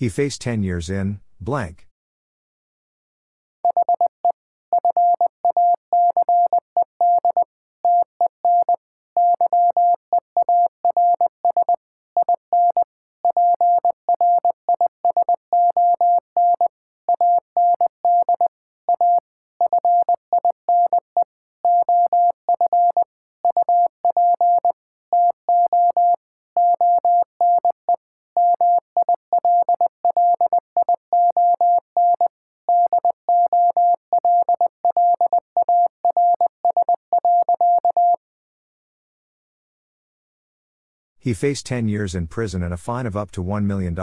He faced 10 years in, blank. He faced 10 years in prison and a fine of up to $1 million.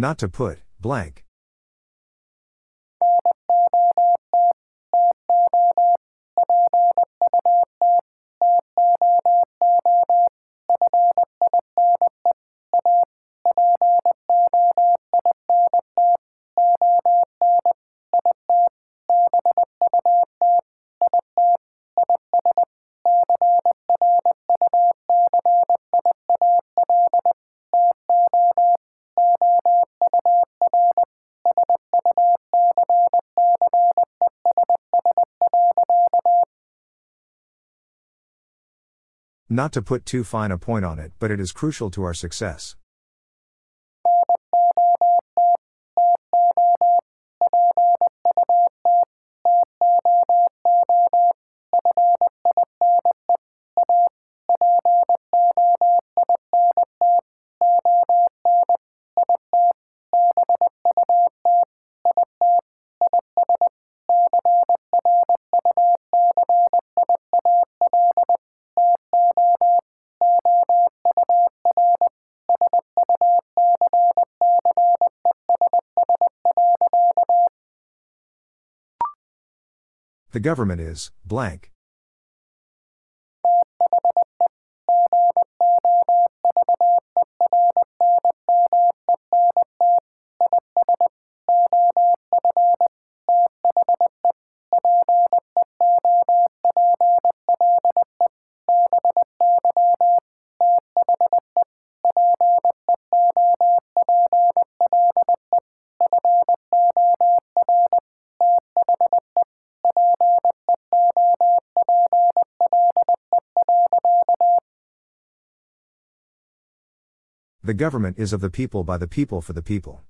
Not to put, blank. Not to put too fine a point on it, but it is crucial to our success. The government is, blank. The government is of the people by the people for the people.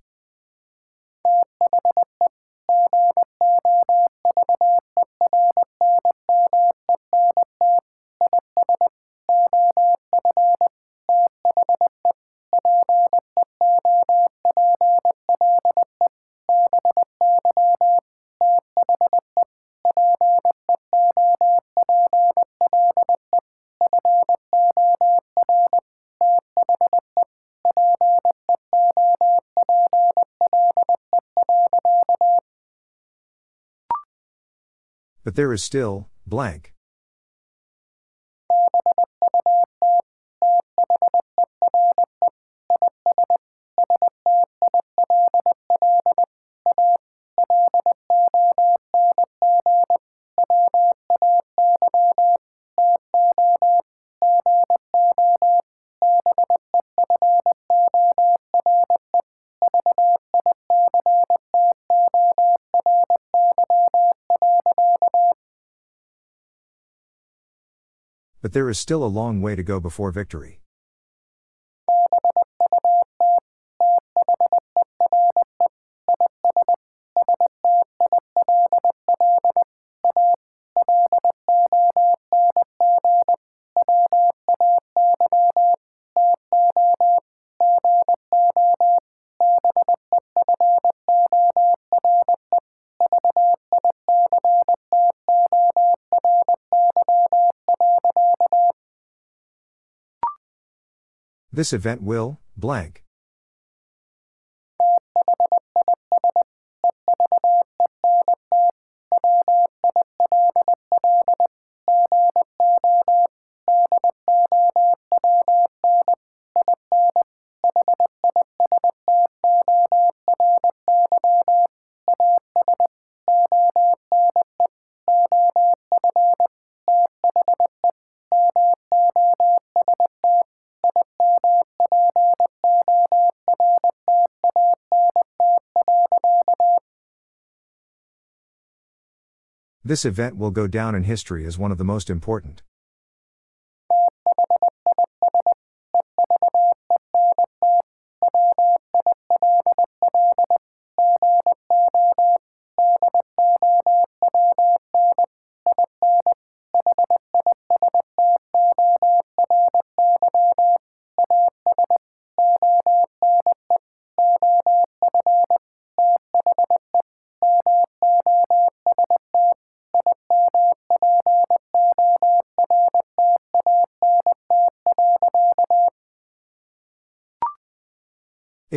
But there is still, blank. But there is still a long way to go before victory. This event will, blank. This event will go down in history as one of the most important.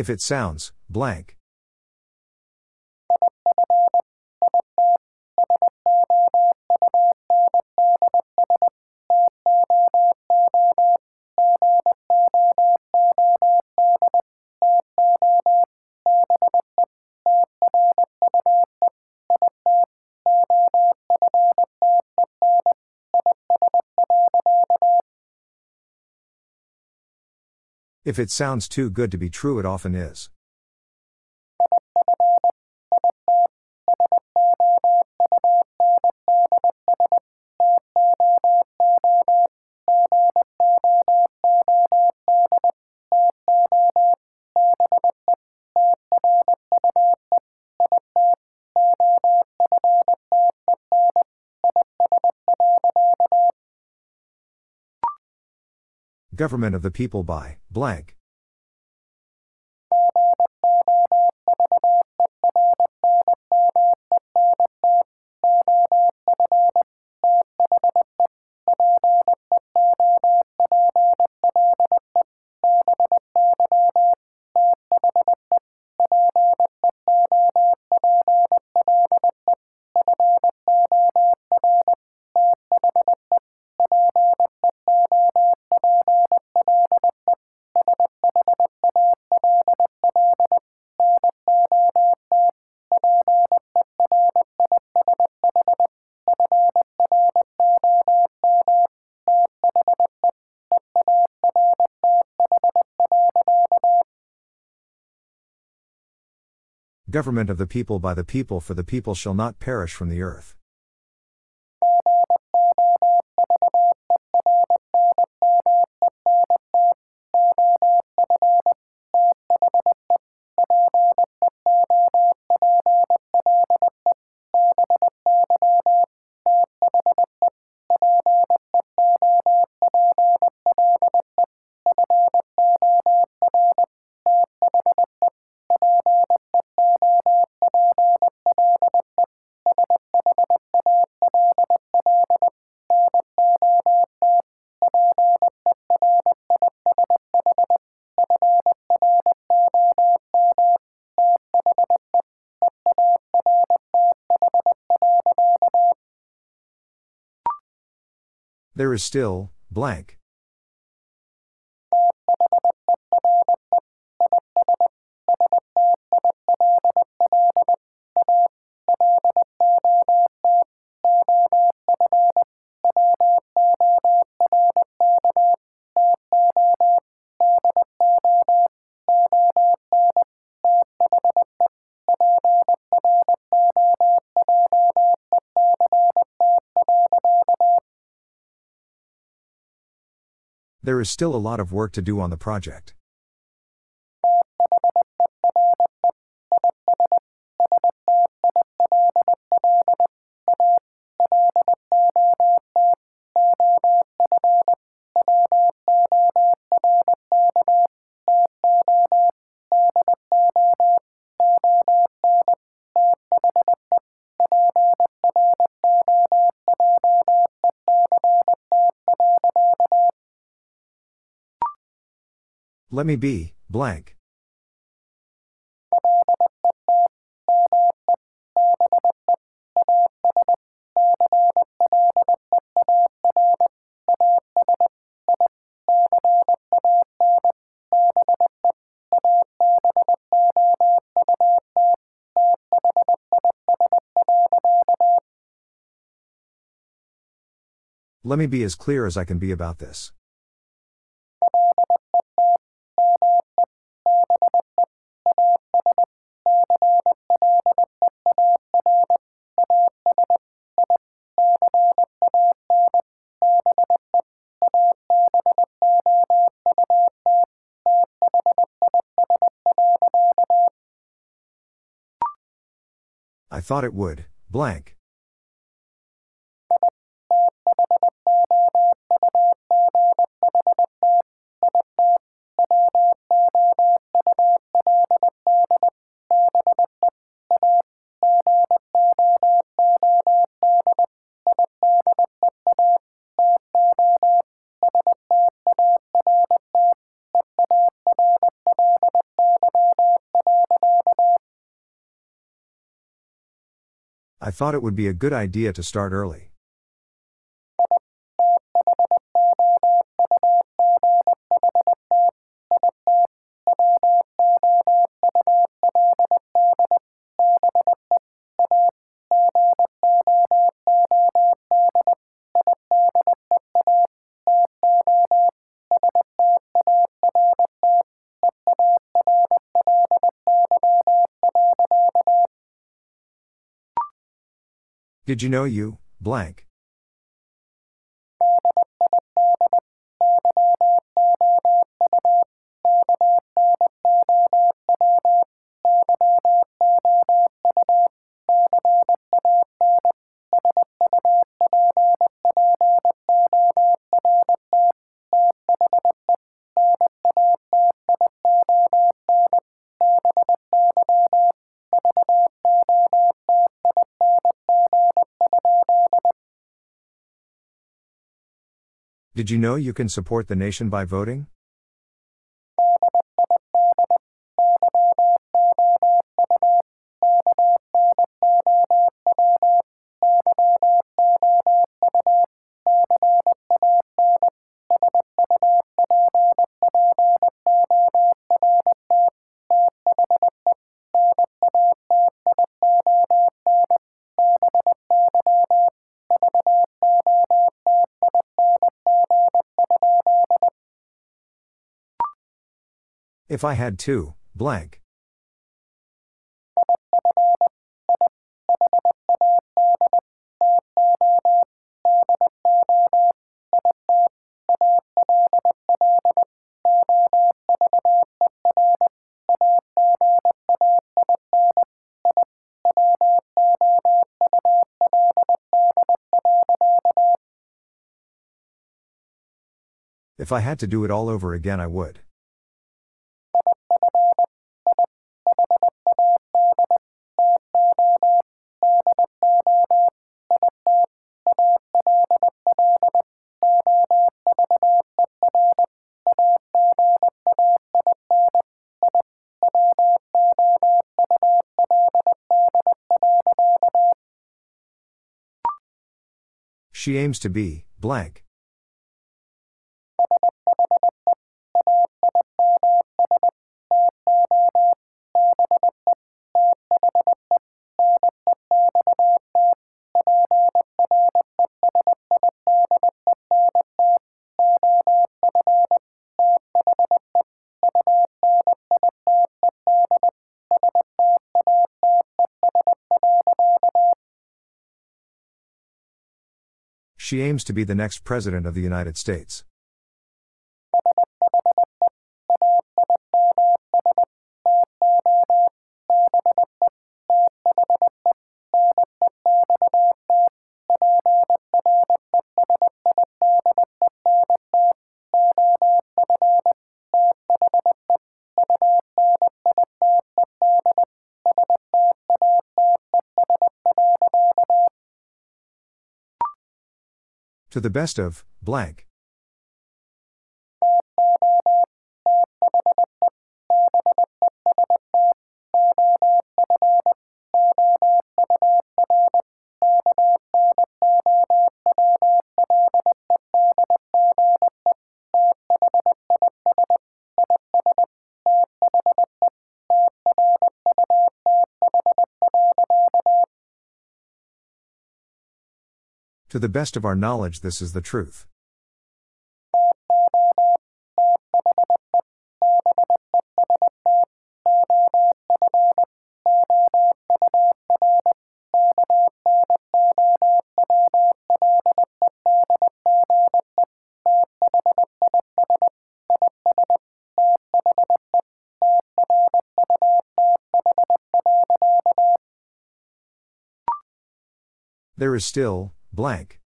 If it sounds, blank. If it sounds too good to be true, it often is. Government of the people by, blank. Government of the people by the people for the people shall not perish from the earth. There is still, blank. There is still a lot of work to do on the project. Let me be, blank. Let me be as clear as I can be about this. Thought it would, blank. Thought it would be a good idea to start early. Did you know you, blank? Did you know you can support the nation by voting? If I had to, blank. If I had to do it all over again, I would. She aims to be, blank. She aims to be the next President of the United States. To the best of, blank. To the best of our knowledge, this is the truth. There is still, blank.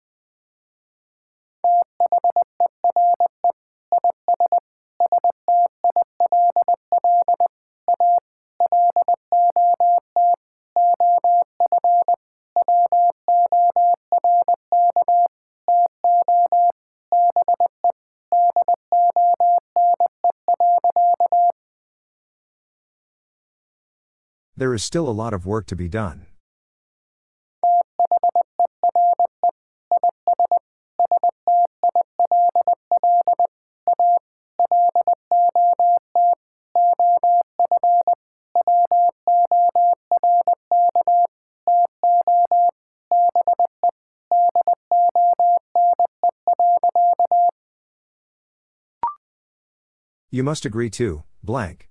There is still a lot of work to be done. You must agree to, blank.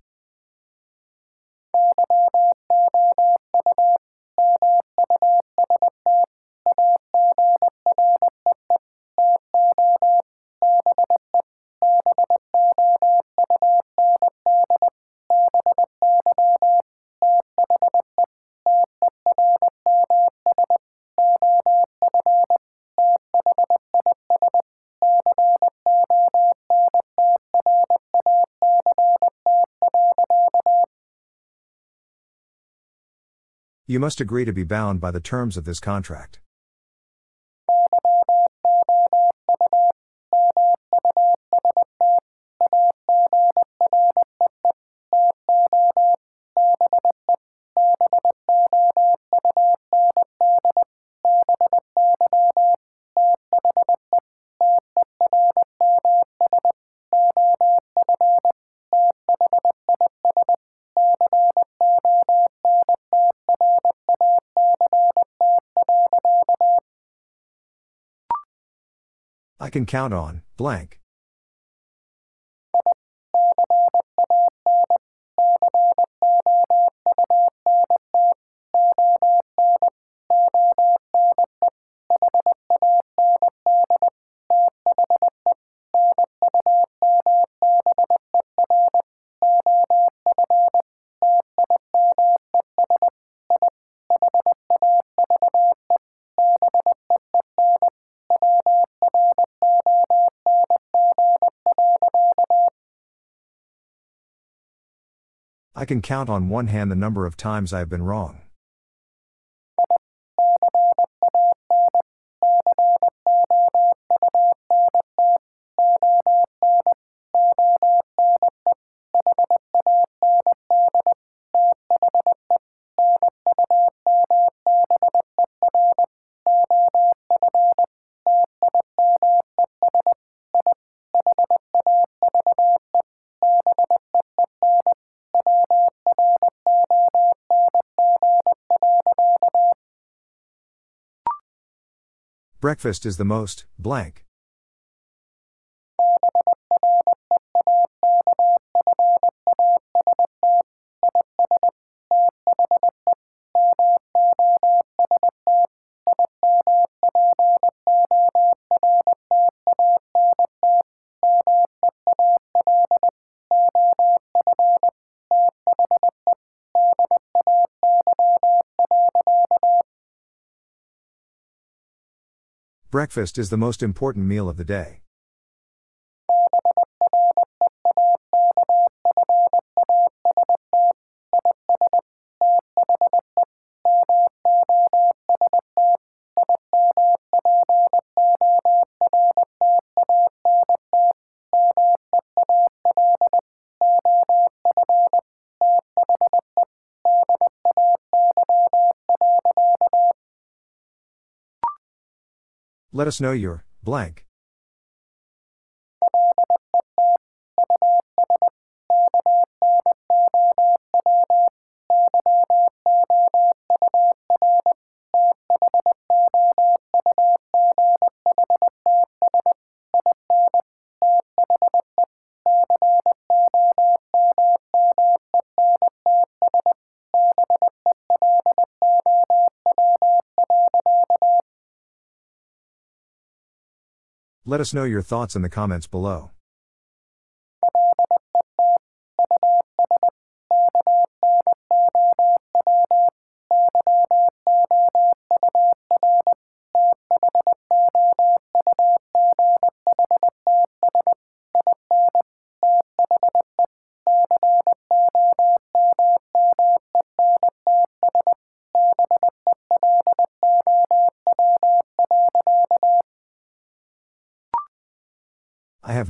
You must agree to be bound by the terms of this contract. Can count on, blank. I can count on one hand the number of times I have been wrong. Breakfast is the most, blank. Breakfast is the most important meal of the day. Let us know your blank. Let us know your thoughts in the comments below.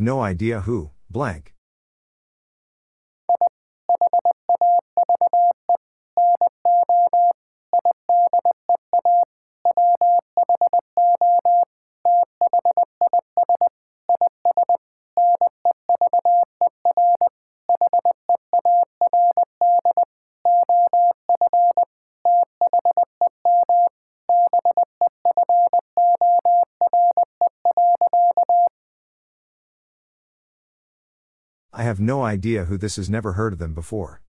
No idea who, blank. No idea who this is, never heard of them before.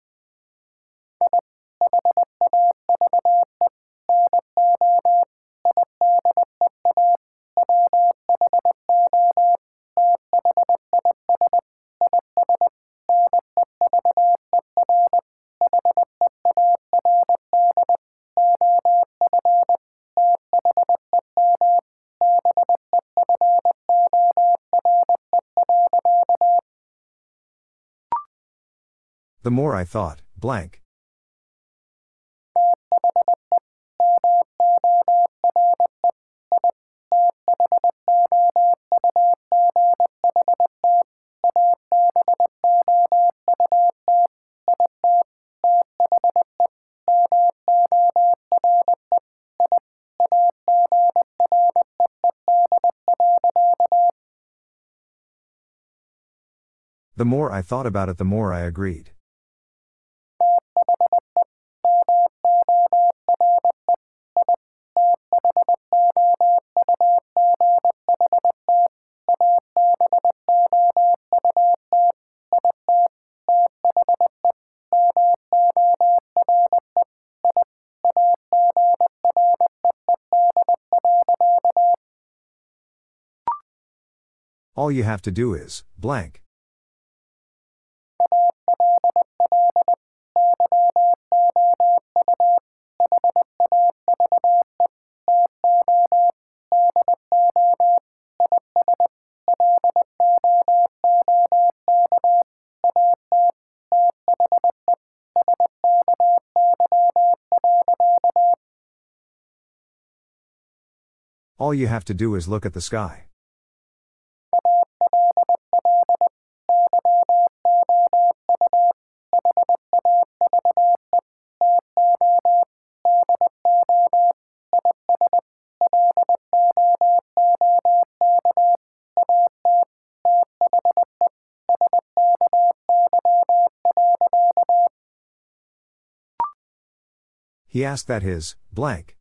The more I thought, blank. The more I thought about it, the more I agreed. All you have to do is, blank. All you have to do is look at the sky. He asked that his, blank.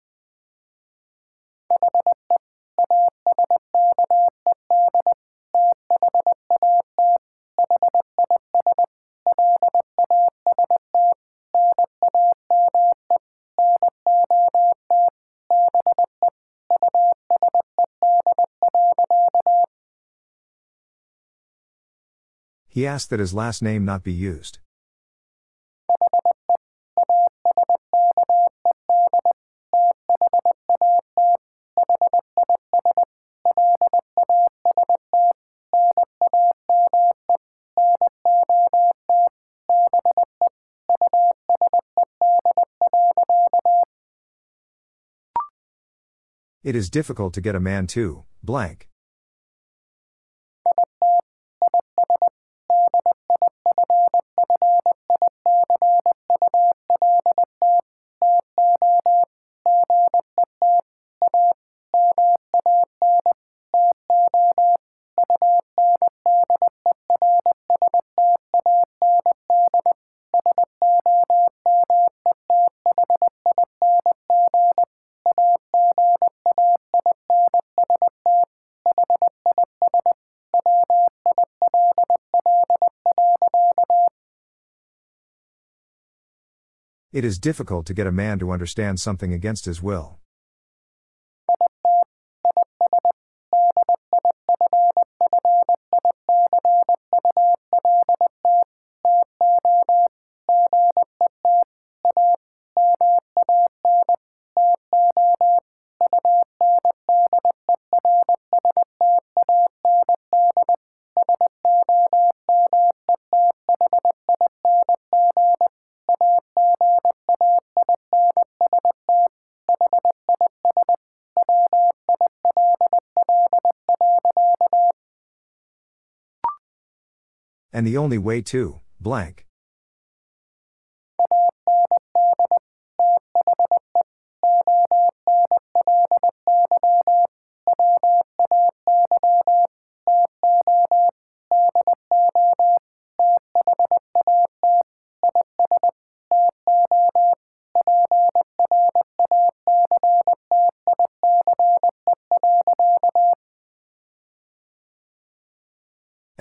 He asked that his last name not be used. It is difficult to get a man to, blank. It is difficult to get a man to understand something against his will. And the only way to, blank.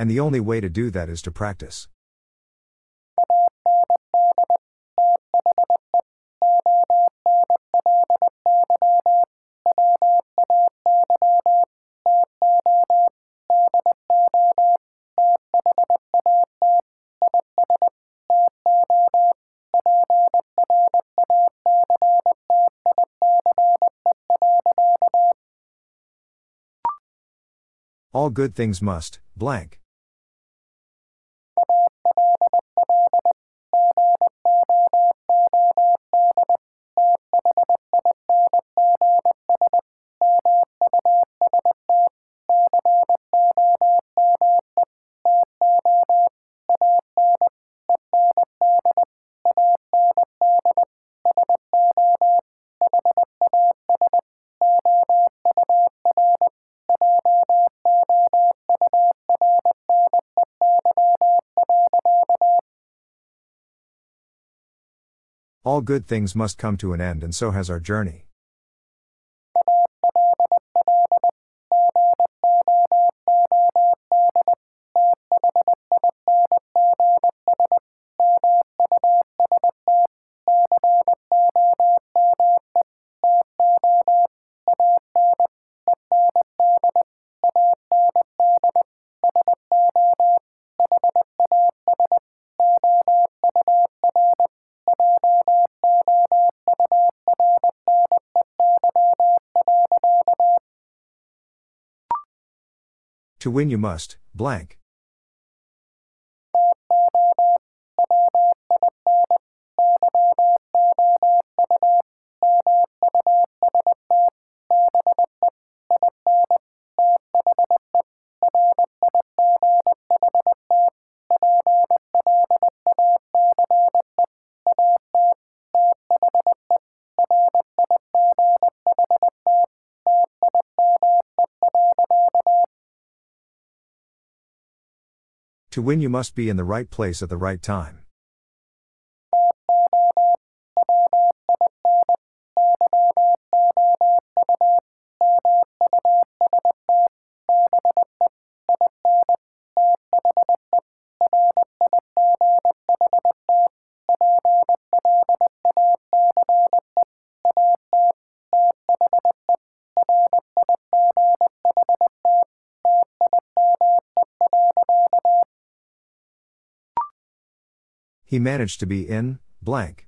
And the only way to do that is to practice. All good things must, blank. All good things must come to an end, and so has our journey. To win you must, blank. To win, you must be in the right place at the right time. He managed to be in, blank.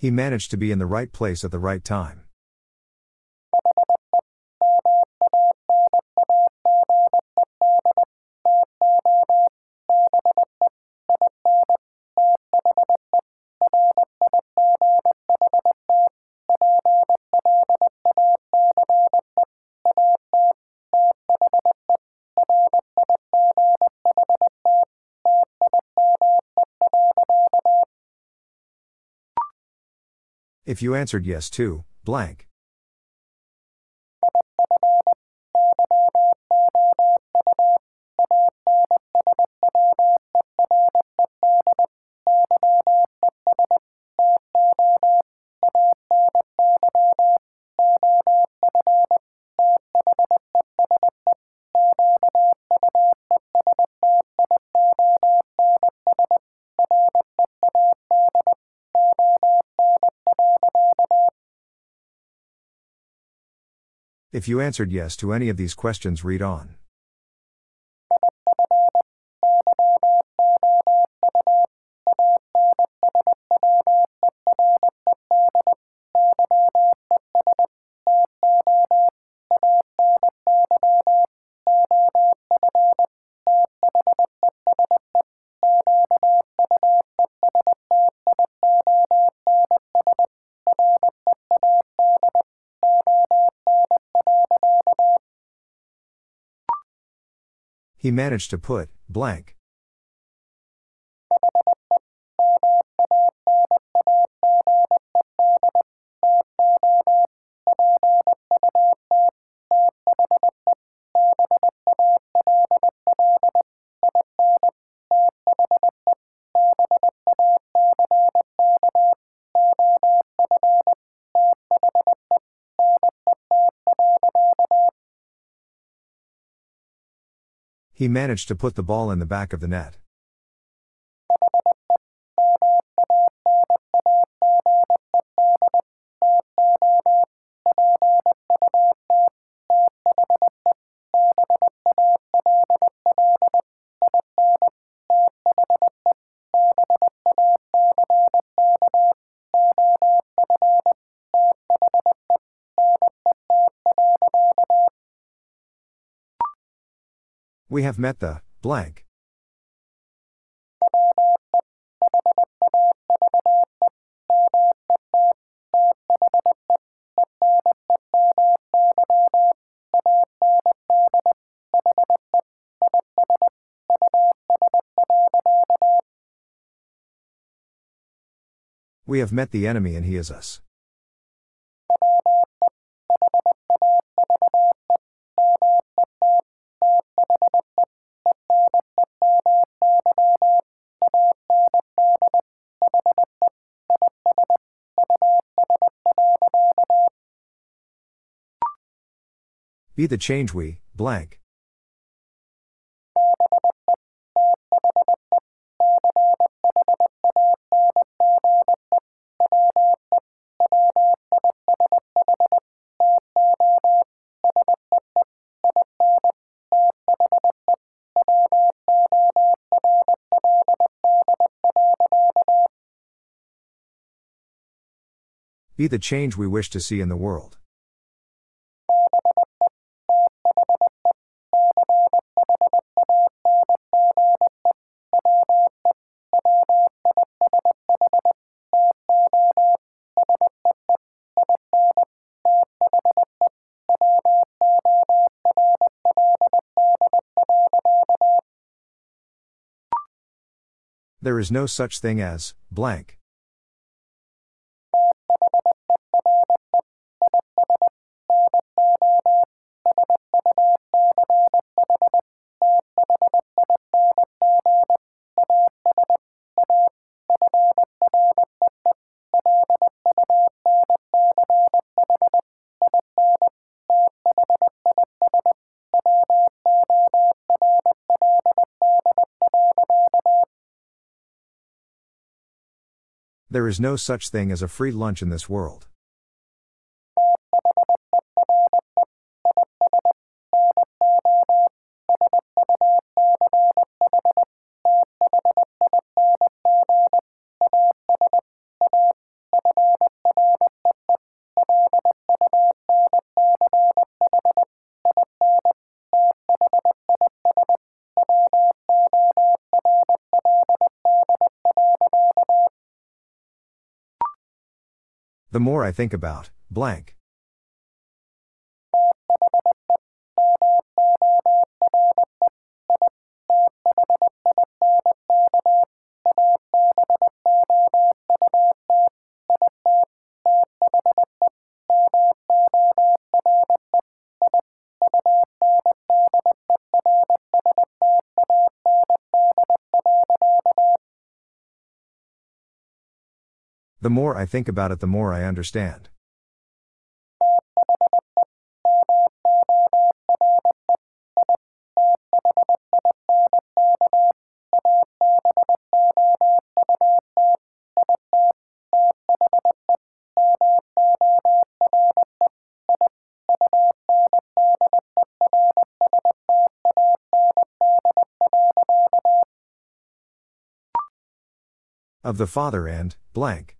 He managed to be in the right place at the right time. If you answered yes to, blank. If you answered yes to any of these questions, read on. He managed to put, blank. He managed to put the ball in the back of the net. We have met the blank. We have met the enemy and he is us. Be the change we, blank. Be the change we wish to see in the world. There is no such thing as, blank. There is no such thing as a free lunch in this world. The more I think about, blank. The more I think about it, the more I understand. Of the Father and, blank.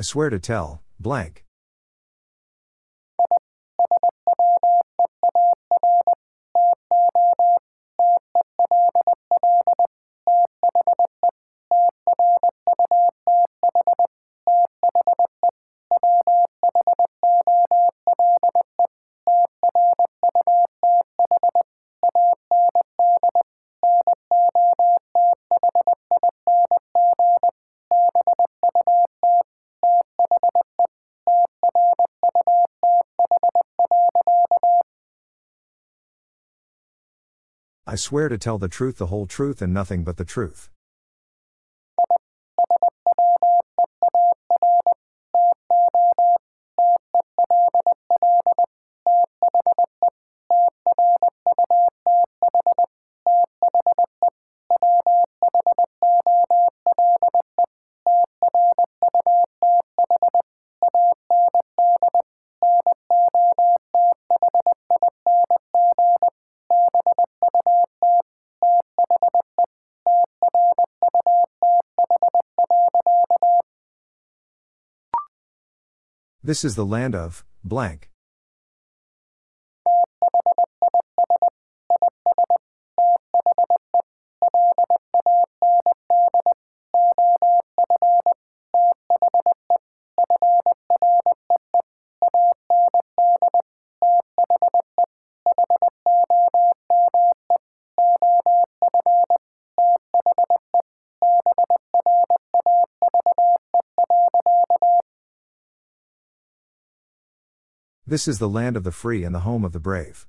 I swear to tell, blank. I swear to tell the truth, the whole truth, and nothing but the truth. This is the land of, blank. This is the land of the free and the home of the brave.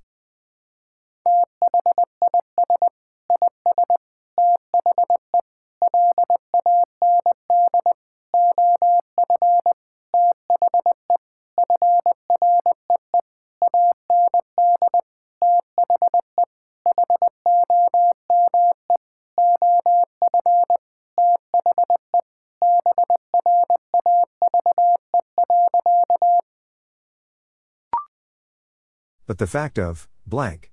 But the fact of, blank.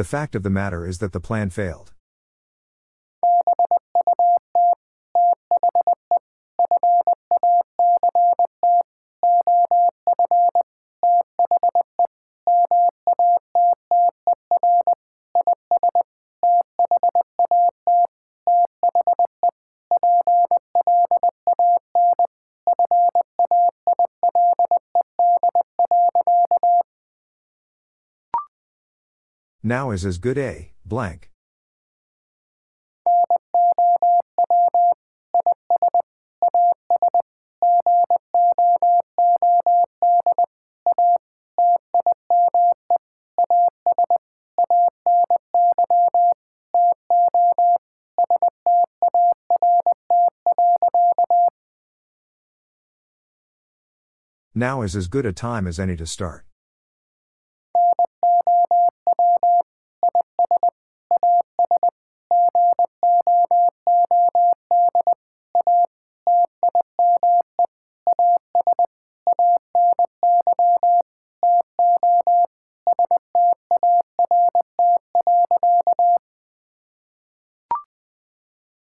The fact of the matter is that the plan failed. Now is as good a, blank. Now is as good a time as any to start.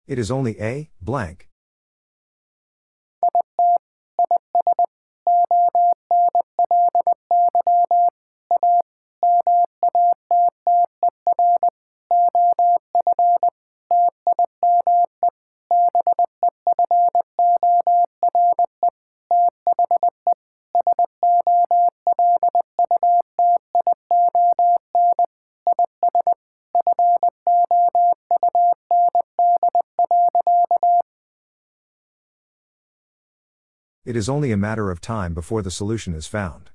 It is only a, blank. It is only a matter of time before the solution is found.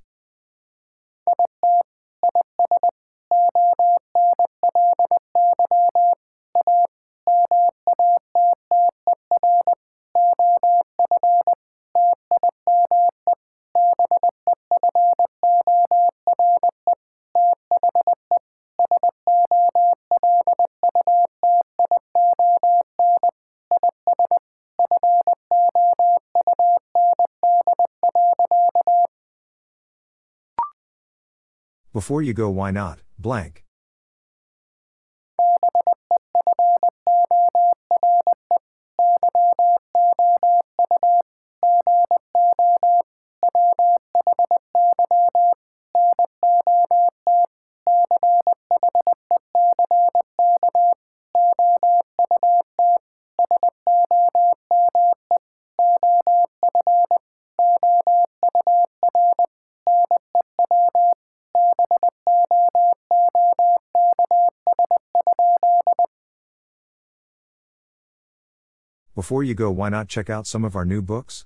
Before you go, why not? Blank. Before you go, why not check out some of our new books?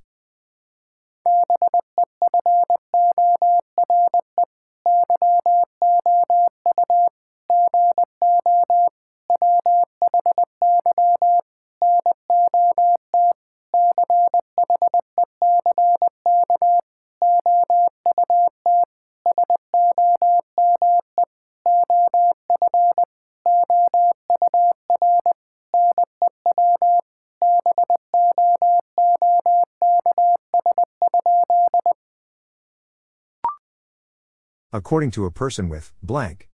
According to a person with blank.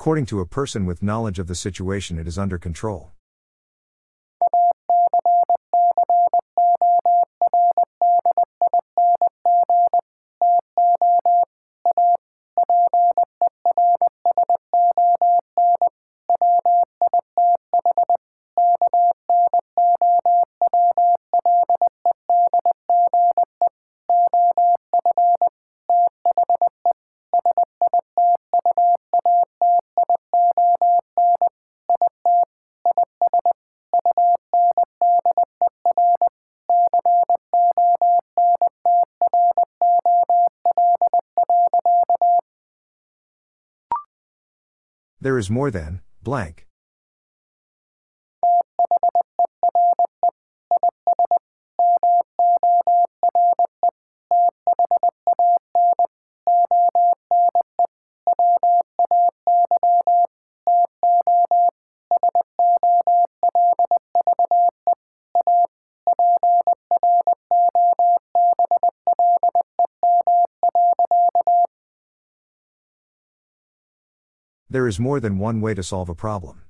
According to a person with knowledge of the situation, it is under control. Is more than, blank. There is more than one way to solve a problem.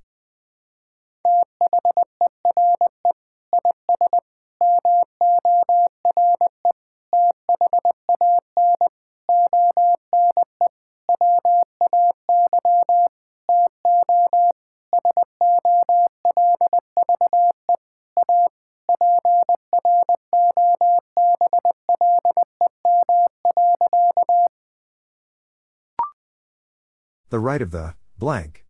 The right of the blank.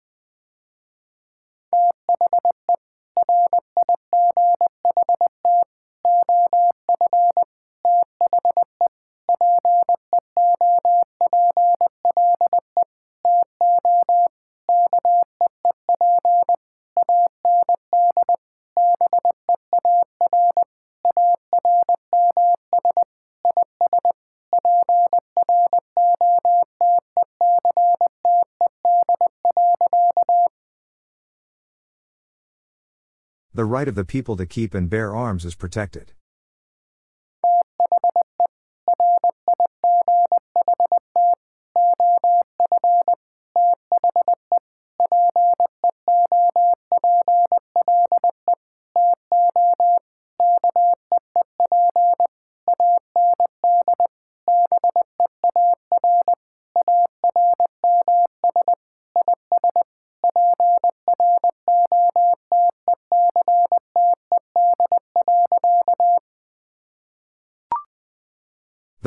Right of the people to keep and bear arms is protected.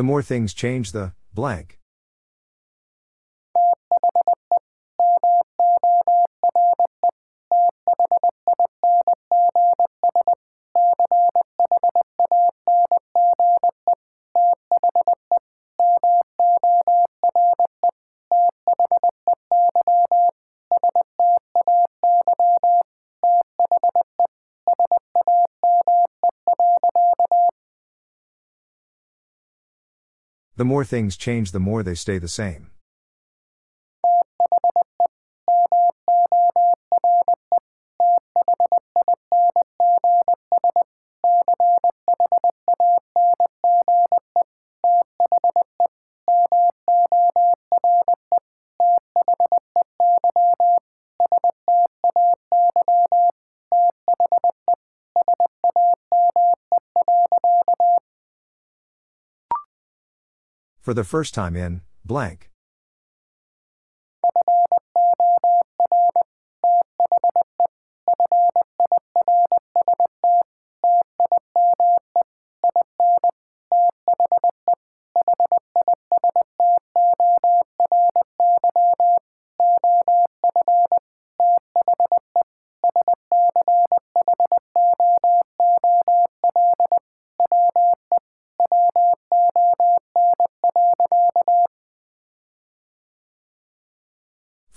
The more things change the blank. The more things change, the more they stay the same. For the first time in blank.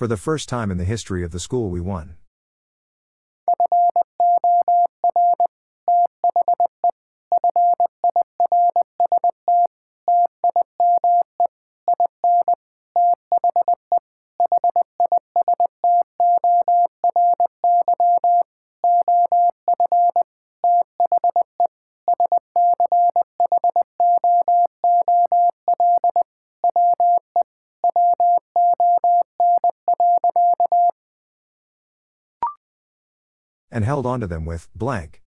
For the first time in the history of the school, we won. Held onto them with blank.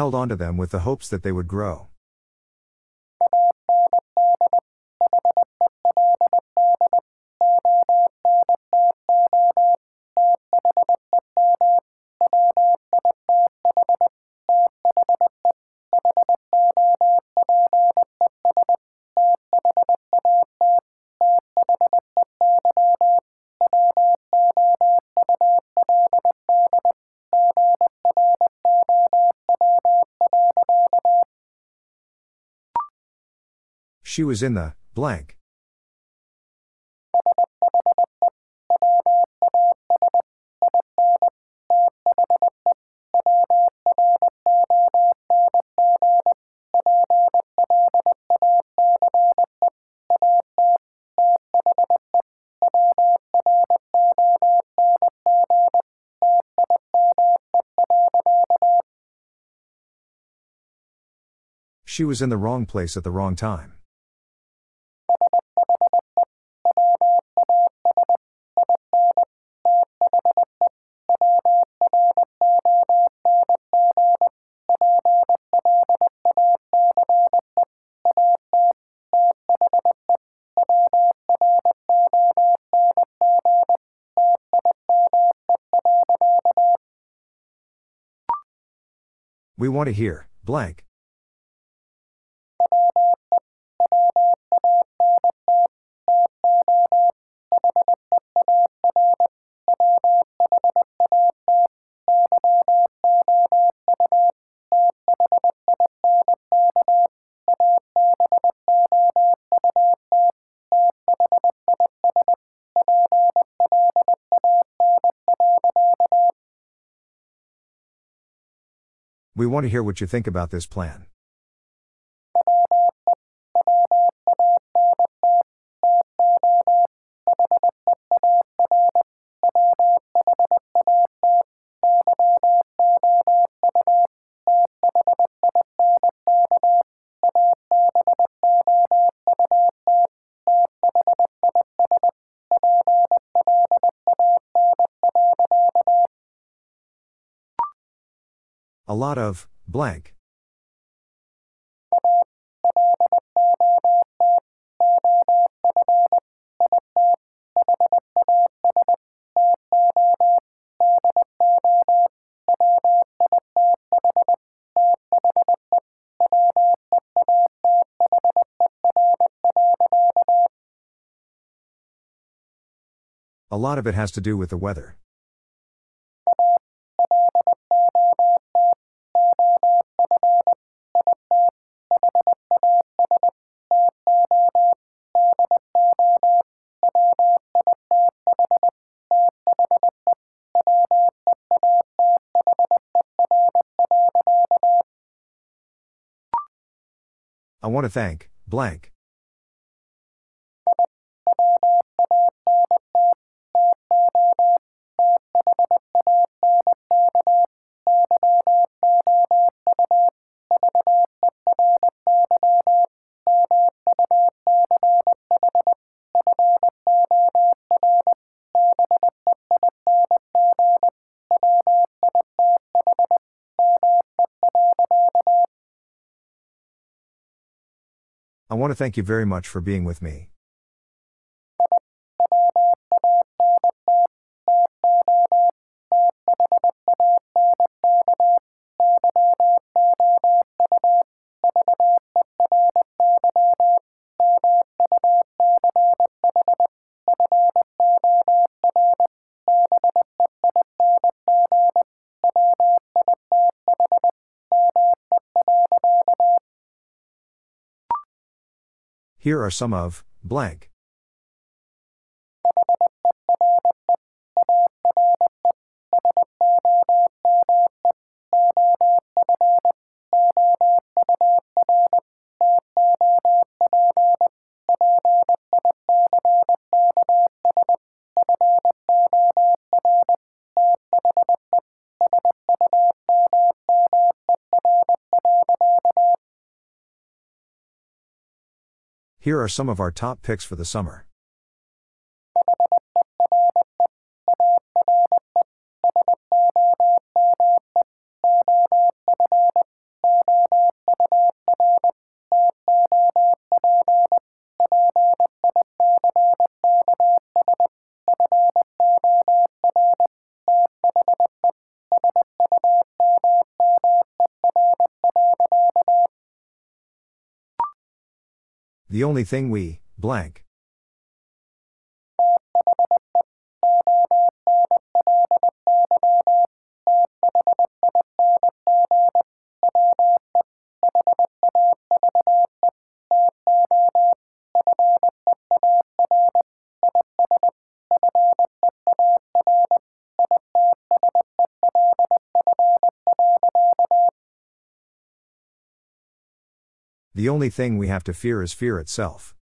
Held onto them with the hopes that they would grow. She was in the blank. She was in the wrong place at the wrong time. We want to hear blank. We want to hear what you think about this plan. Lot of, blank. A lot of it has to do with the weather. Want to thank, blank. Want to thank you very much for being with me. Here are some of, blank. Here are some of our top picks for the summer. The only thing we, blank. The only thing we have to fear is fear itself.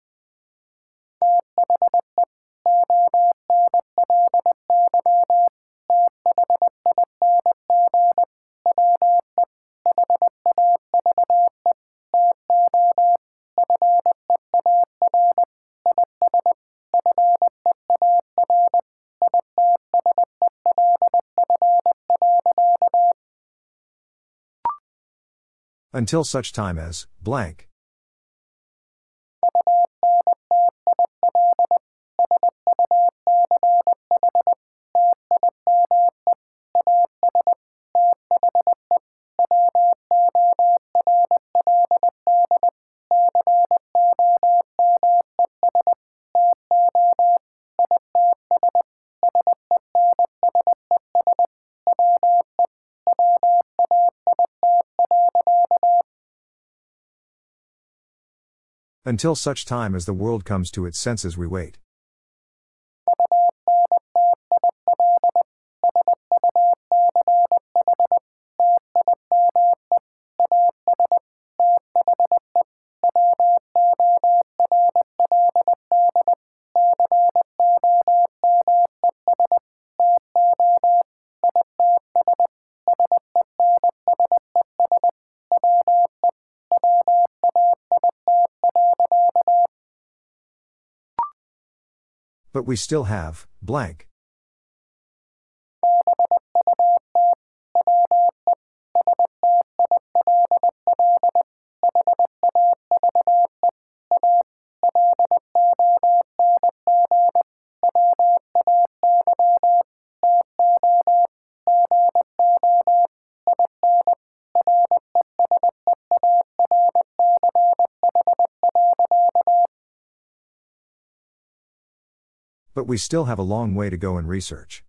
Until such time as, blank. Until such time as the world comes to its senses, we wait. But we still have, blank. We still have a long way to go in research.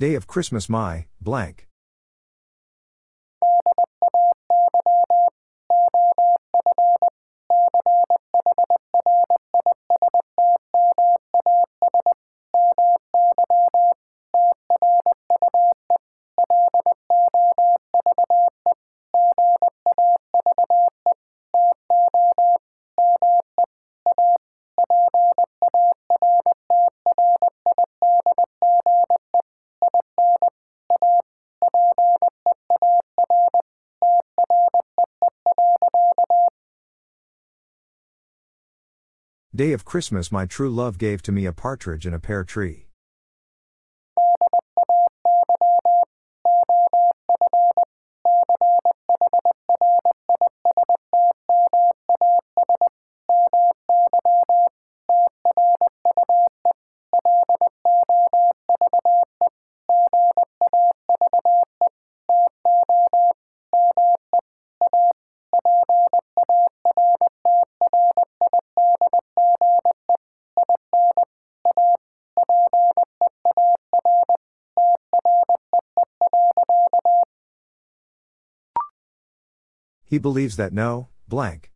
Day of Christmas, my blank. Day of Christmas, my true love gave to me a partridge in a pear tree. He believes that no, blank.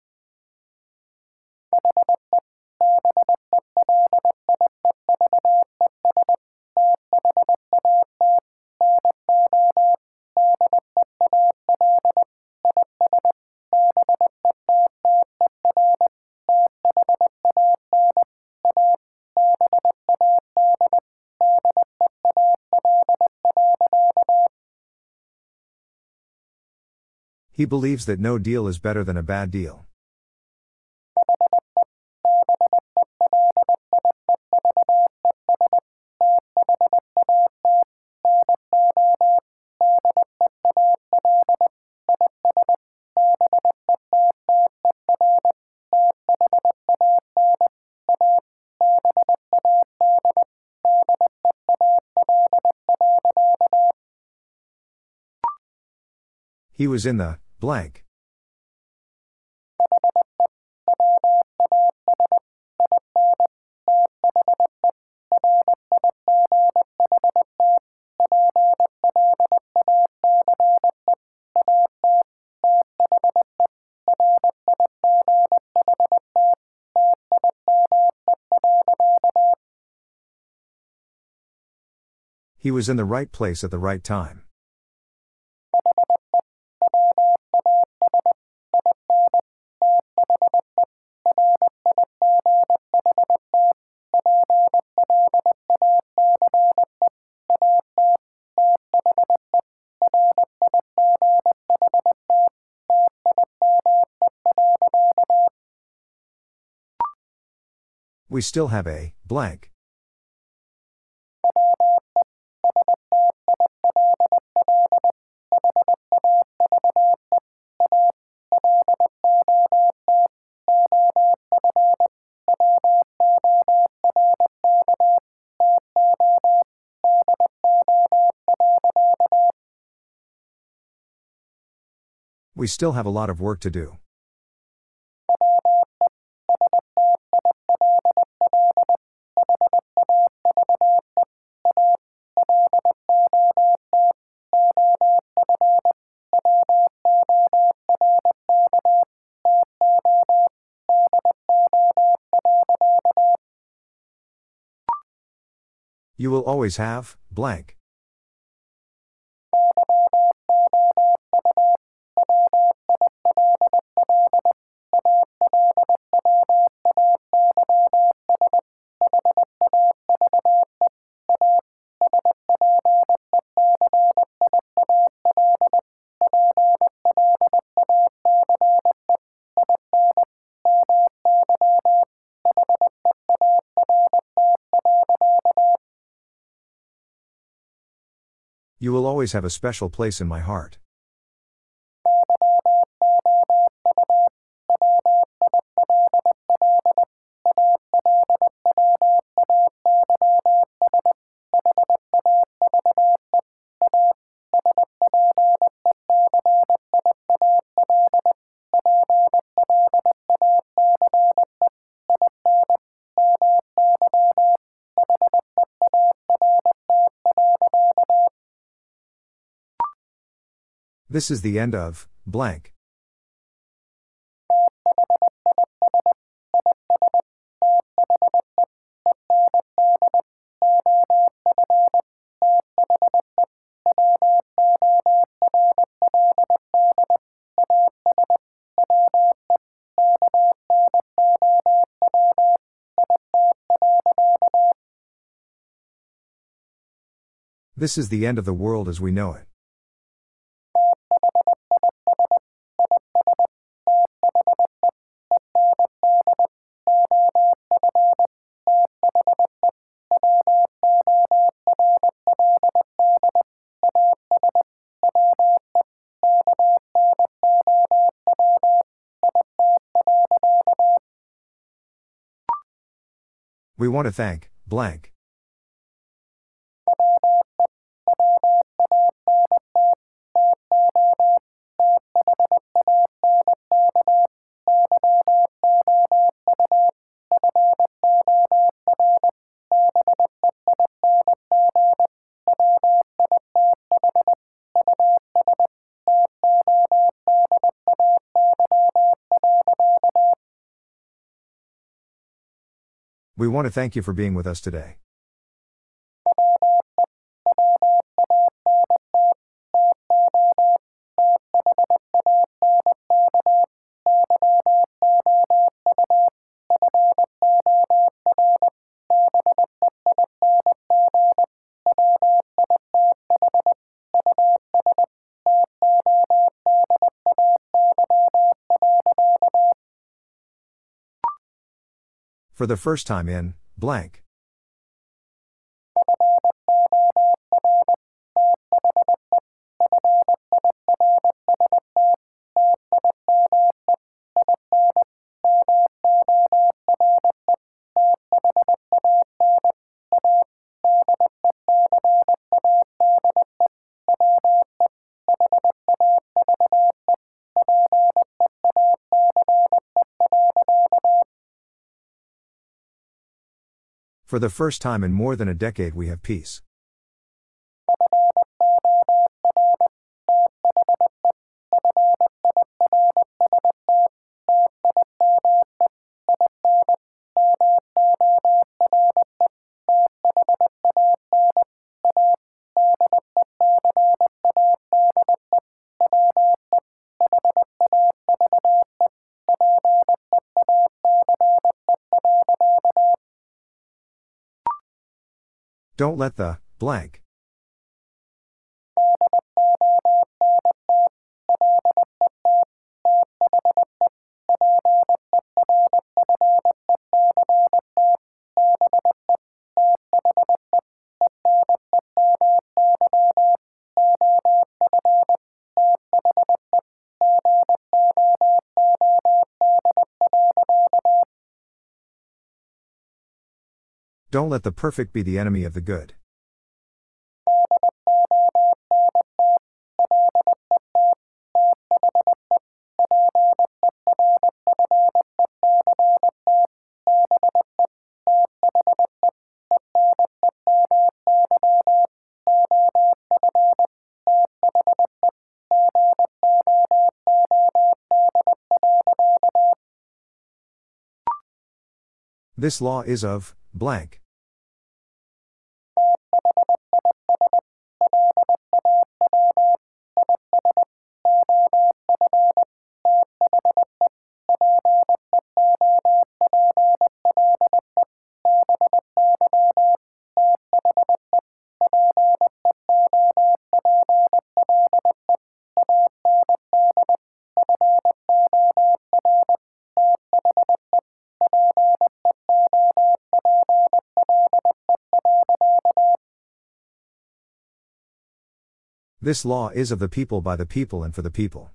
He believes that no deal is better than a bad deal. He was in the blank. He was in the right place at the right time. We still have a blank. We still have a lot of work to do. Always have, blank. Always have a special place in my heart. This is the end of blank. This is the end of the world as we know it. We want to thank blank. Want to thank you for being with us today. For the first time in blank. For the first time in more than a decade, we have peace. Don't let the blank. Don't let the perfect be the enemy of the good. This law is of blank. This law is of the people by the people and for the people.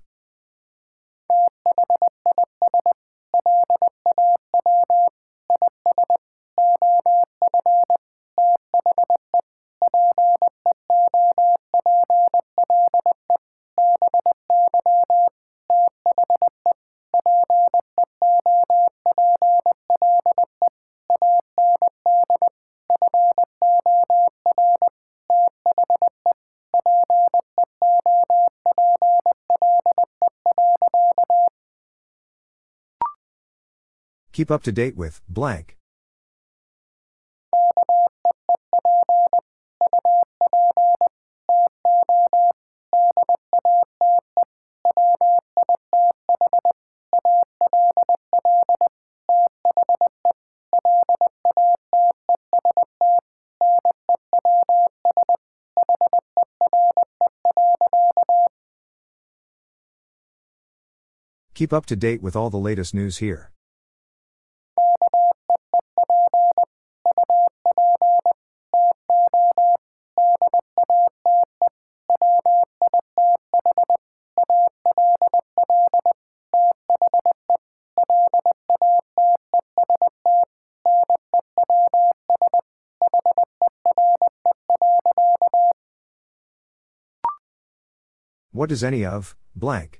Keep up to date with blank. Keep up to date with all the latest news here. What is any of, blank?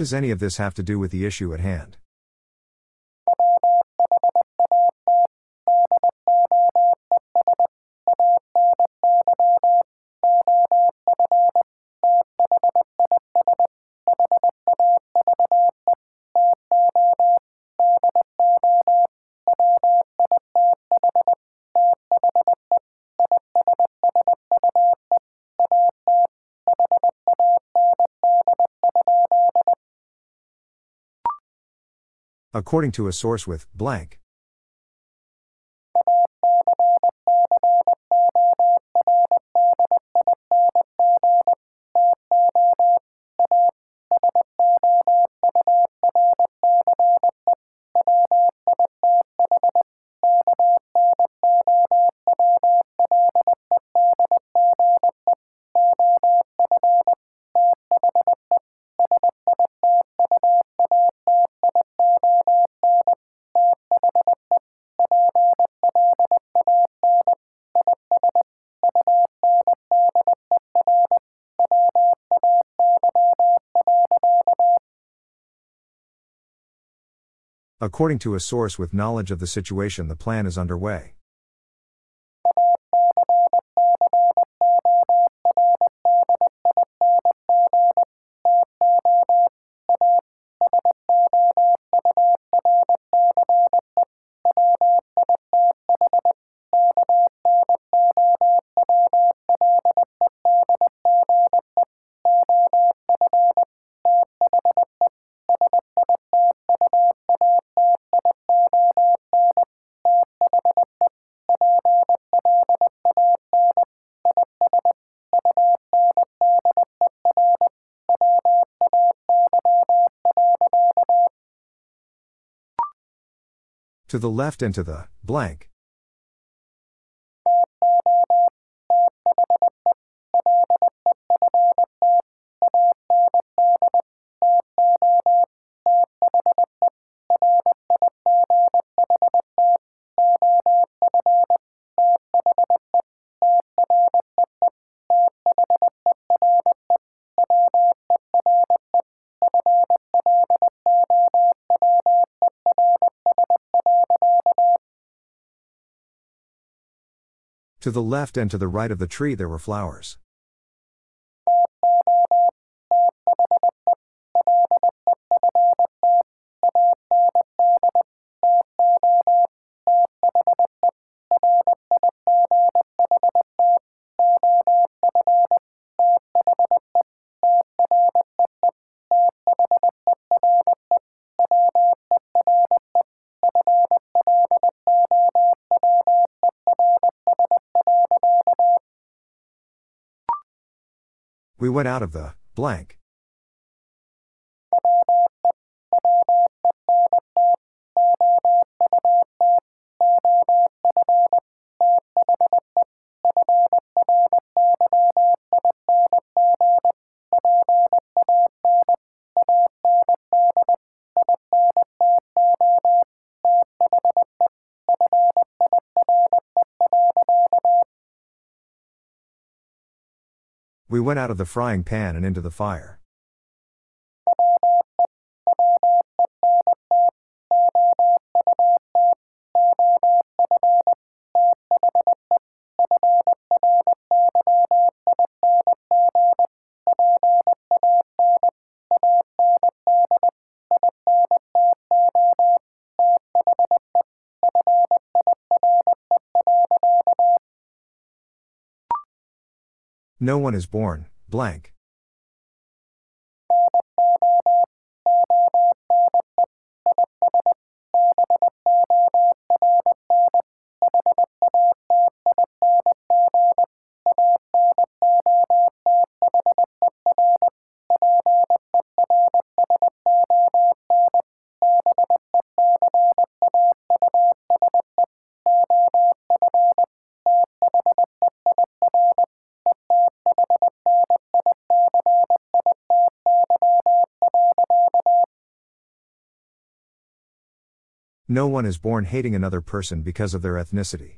What does any of this have to do with the issue at hand? According to a source with blank. According to a source with knowledge of the situation, the plan is underway. To the left and to the blank. To the left and to the right of the tree there were flowers. Went out of the blank. Went out of the frying pan and into the fire. No one is born, blank. No one is born hating another person because of their ethnicity.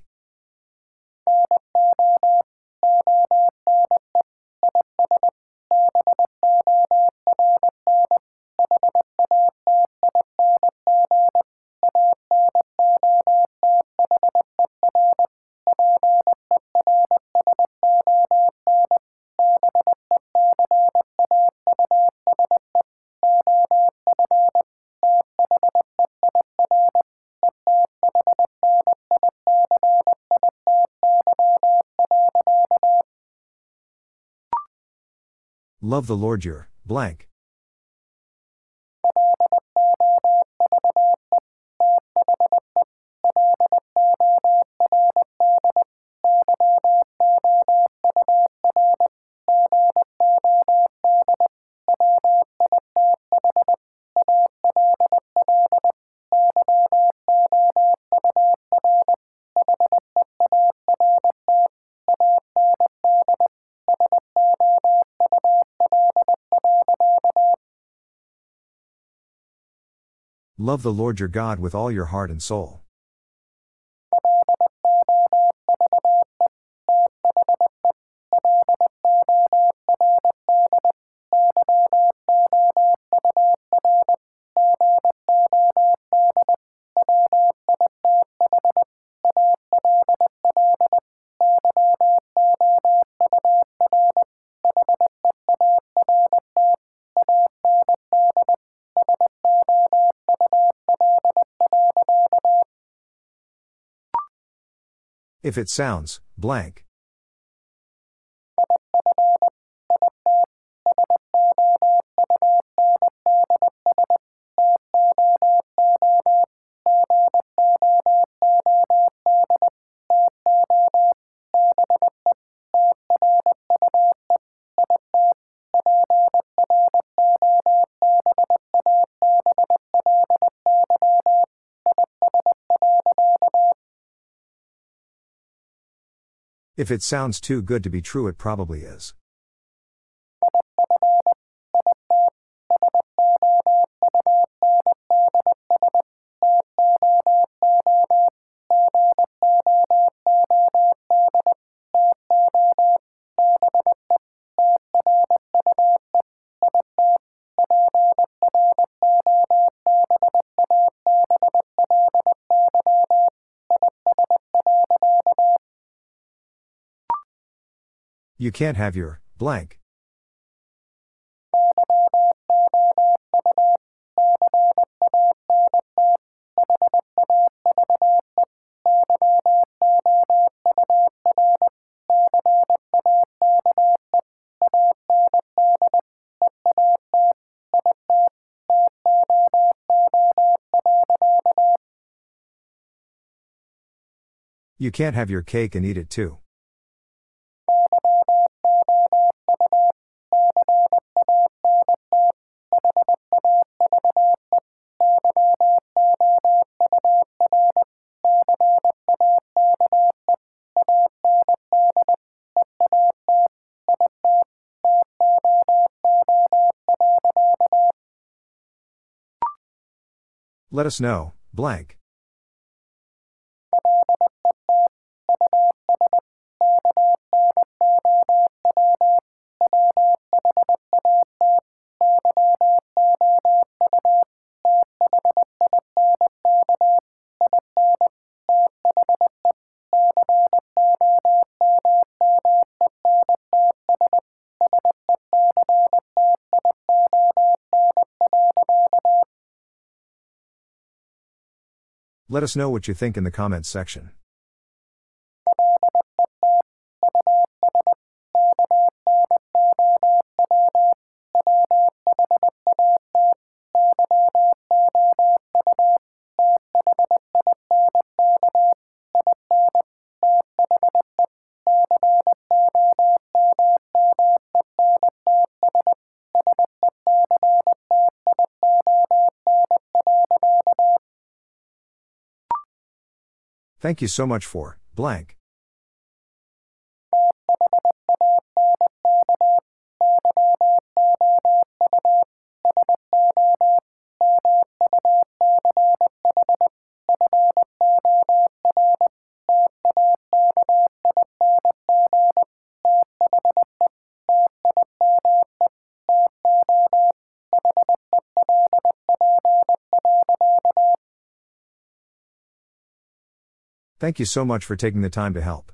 Love the Lord your blank. Love the Lord your God with all your heart and soul. If it sounds blank. If it sounds too good to be true, it probably is. You can't have your blank. You can't have your cake and eat it too. Let us know, blank. Let us know what you think in the comments section. Thank you so much for blank. Thank you so much for taking the time to help.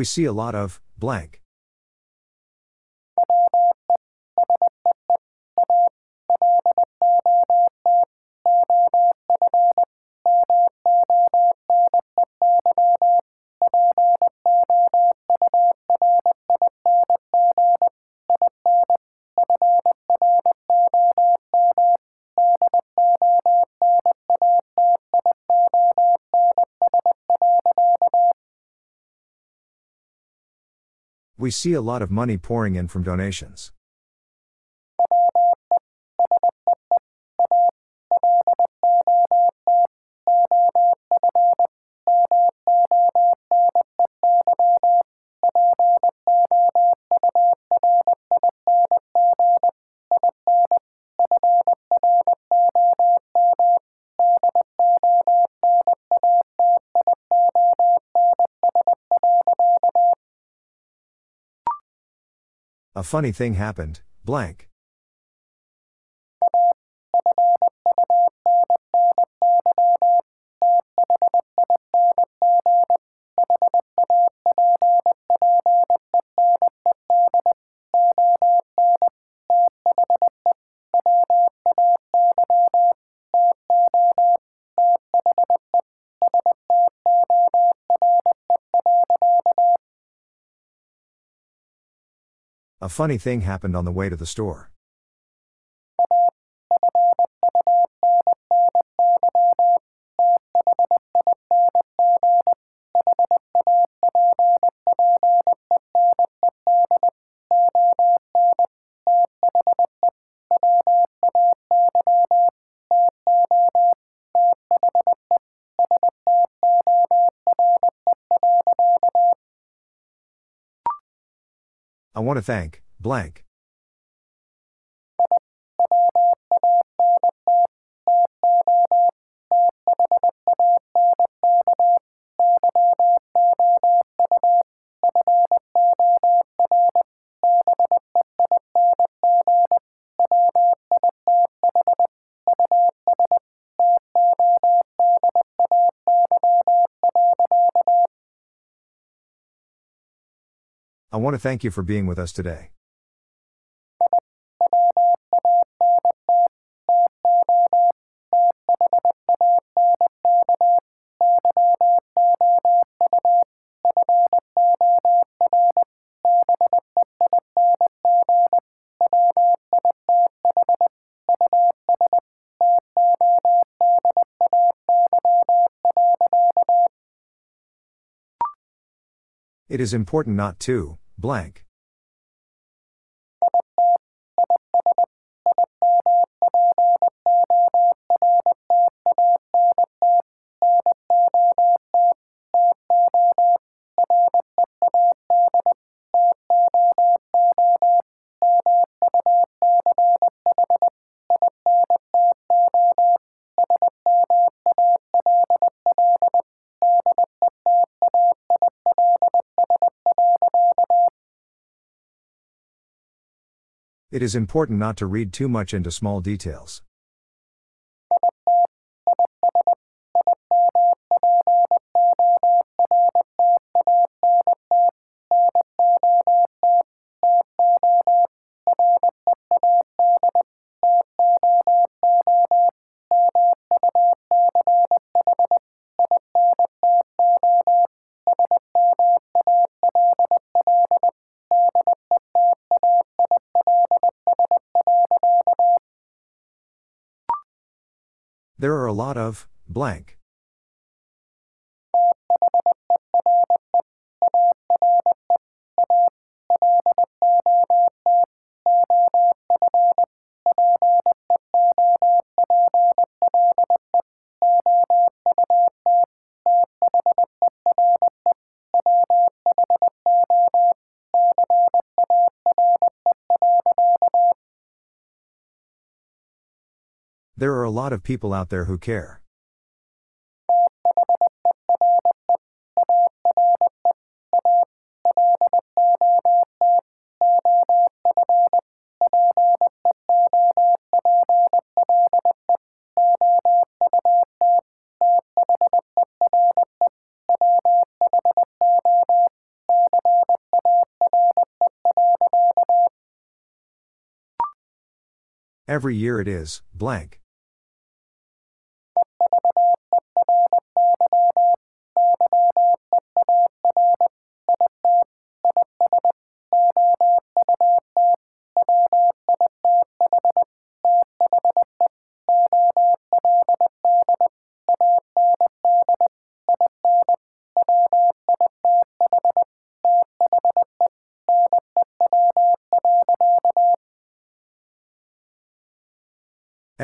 We see a lot of blank. We see a lot of money pouring in from donations. A funny thing happened, blank. A funny thing happened on the way to the store. Want to thank blank. want to thank you for being with us today. It is important not to, blank. It is important not to read too much into small details. There are a lot of, blank. A lot of people out there who care. Every year it is, blank.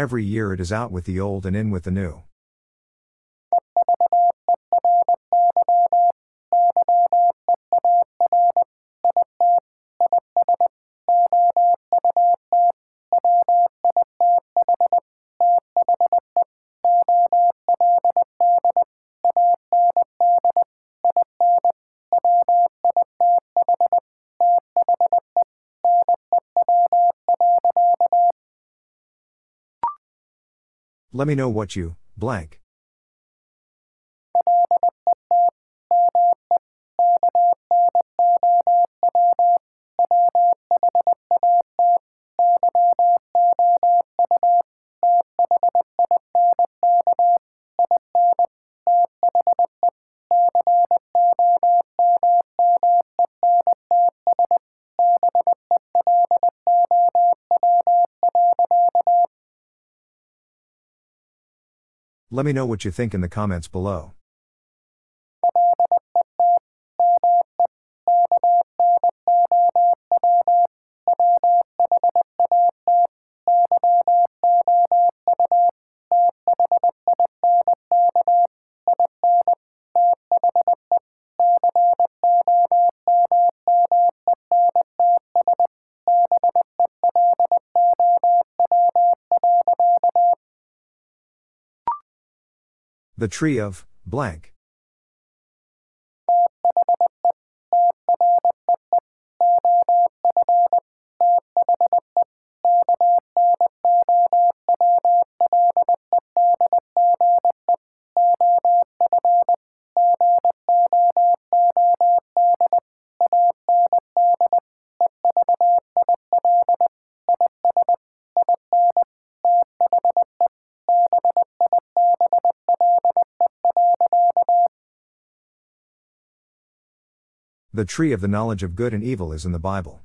Every year it is out with the old and in with the new. Let me know what you, blank. Let me know what you think in the comments below. The tree of, blank. The tree of the knowledge of good and evil is in the Bible.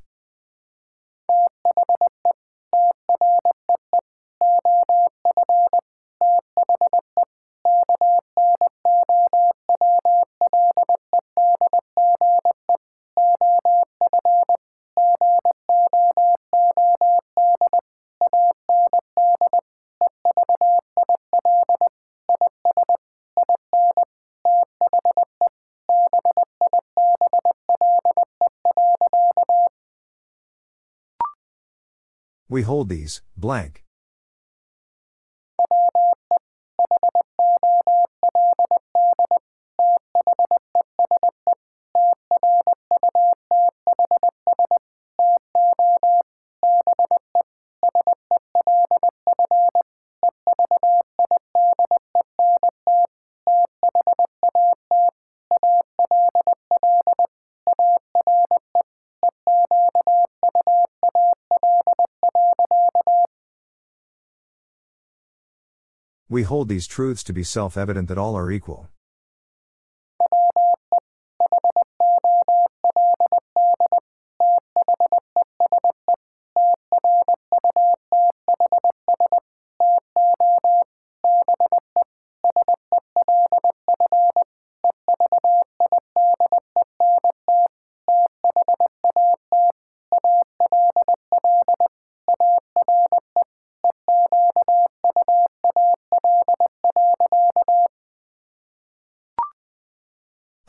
We hold these, blank. We hold these truths to be self evident that all are equal.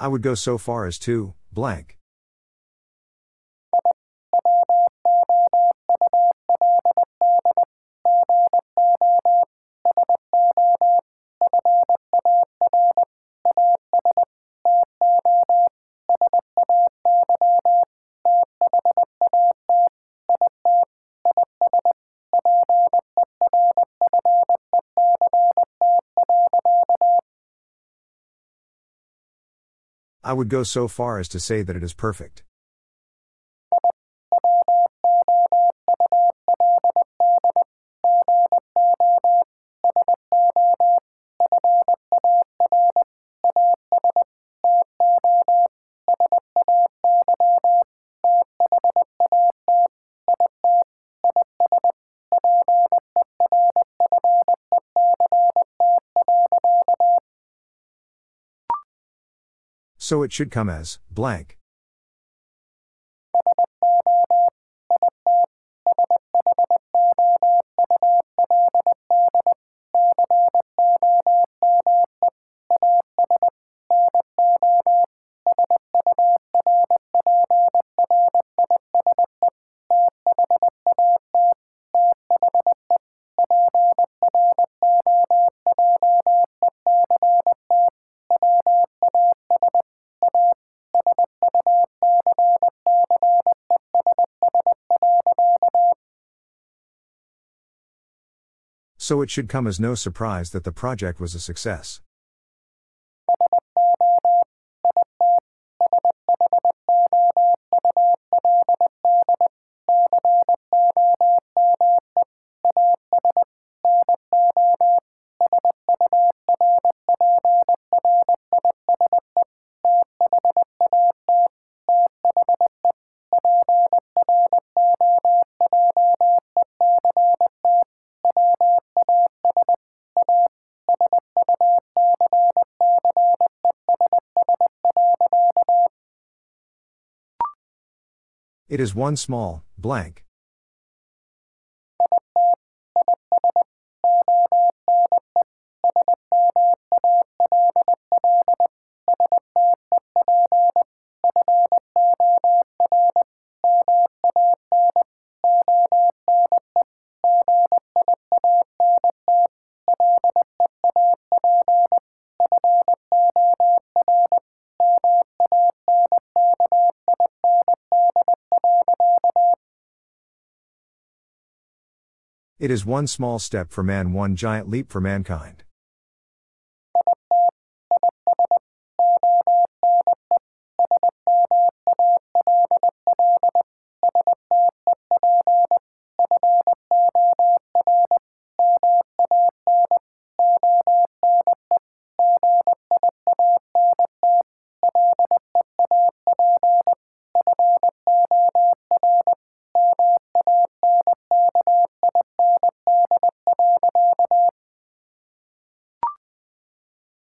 I would go so far as to, blank. I would go so far as to say that it is perfect. So it should come as, blank. So it should come as no surprise that the project was a success. Is one small, blank. It is one small step for man, one giant leap for mankind.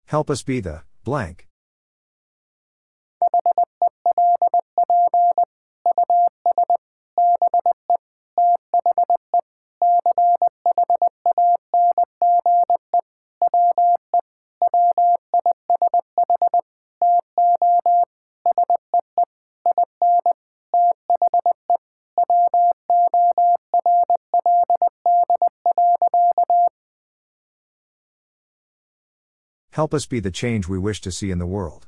Help us be the blank. Help us be the change we wish to see in the world.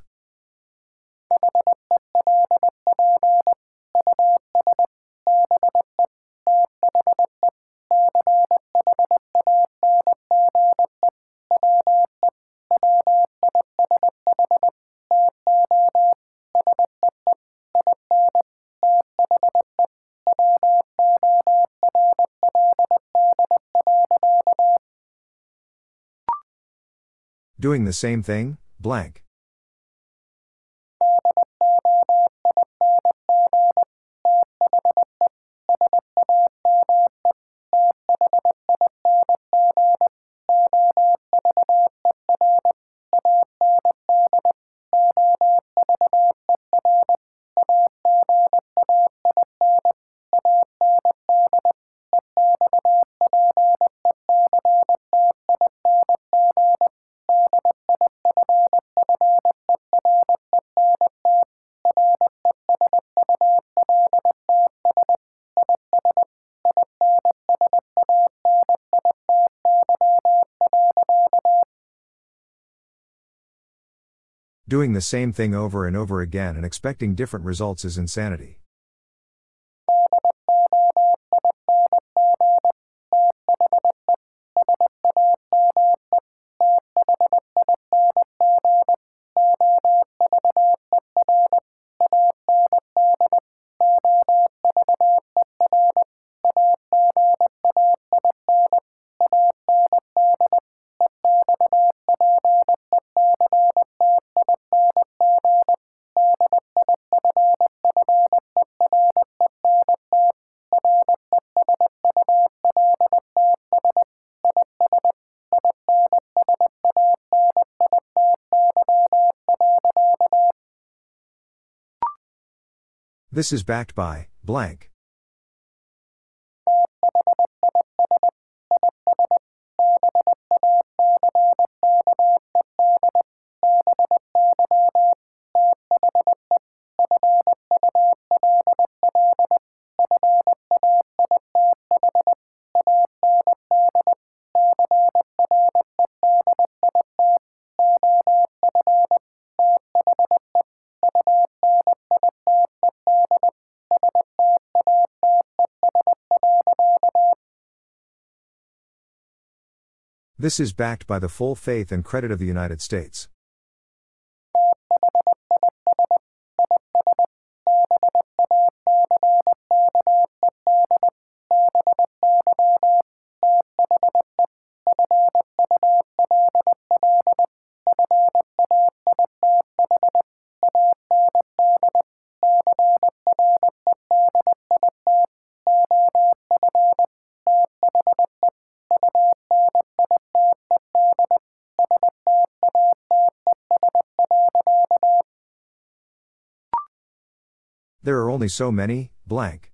Doing the same thing, blank. Doing the same thing over and over again and expecting different results is insanity. This is backed by blank. This is backed by the full faith and credit of the United States. There are only so many, blank.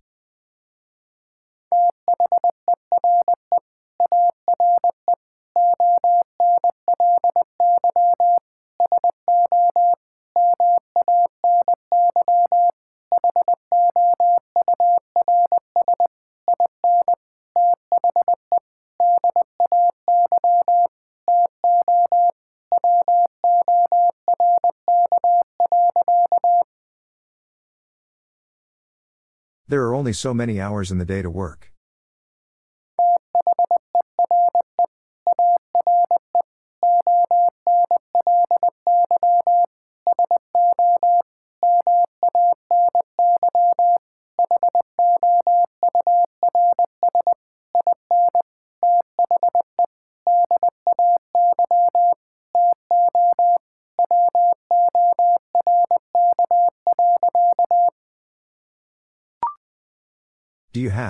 Only so many hours in the day to work.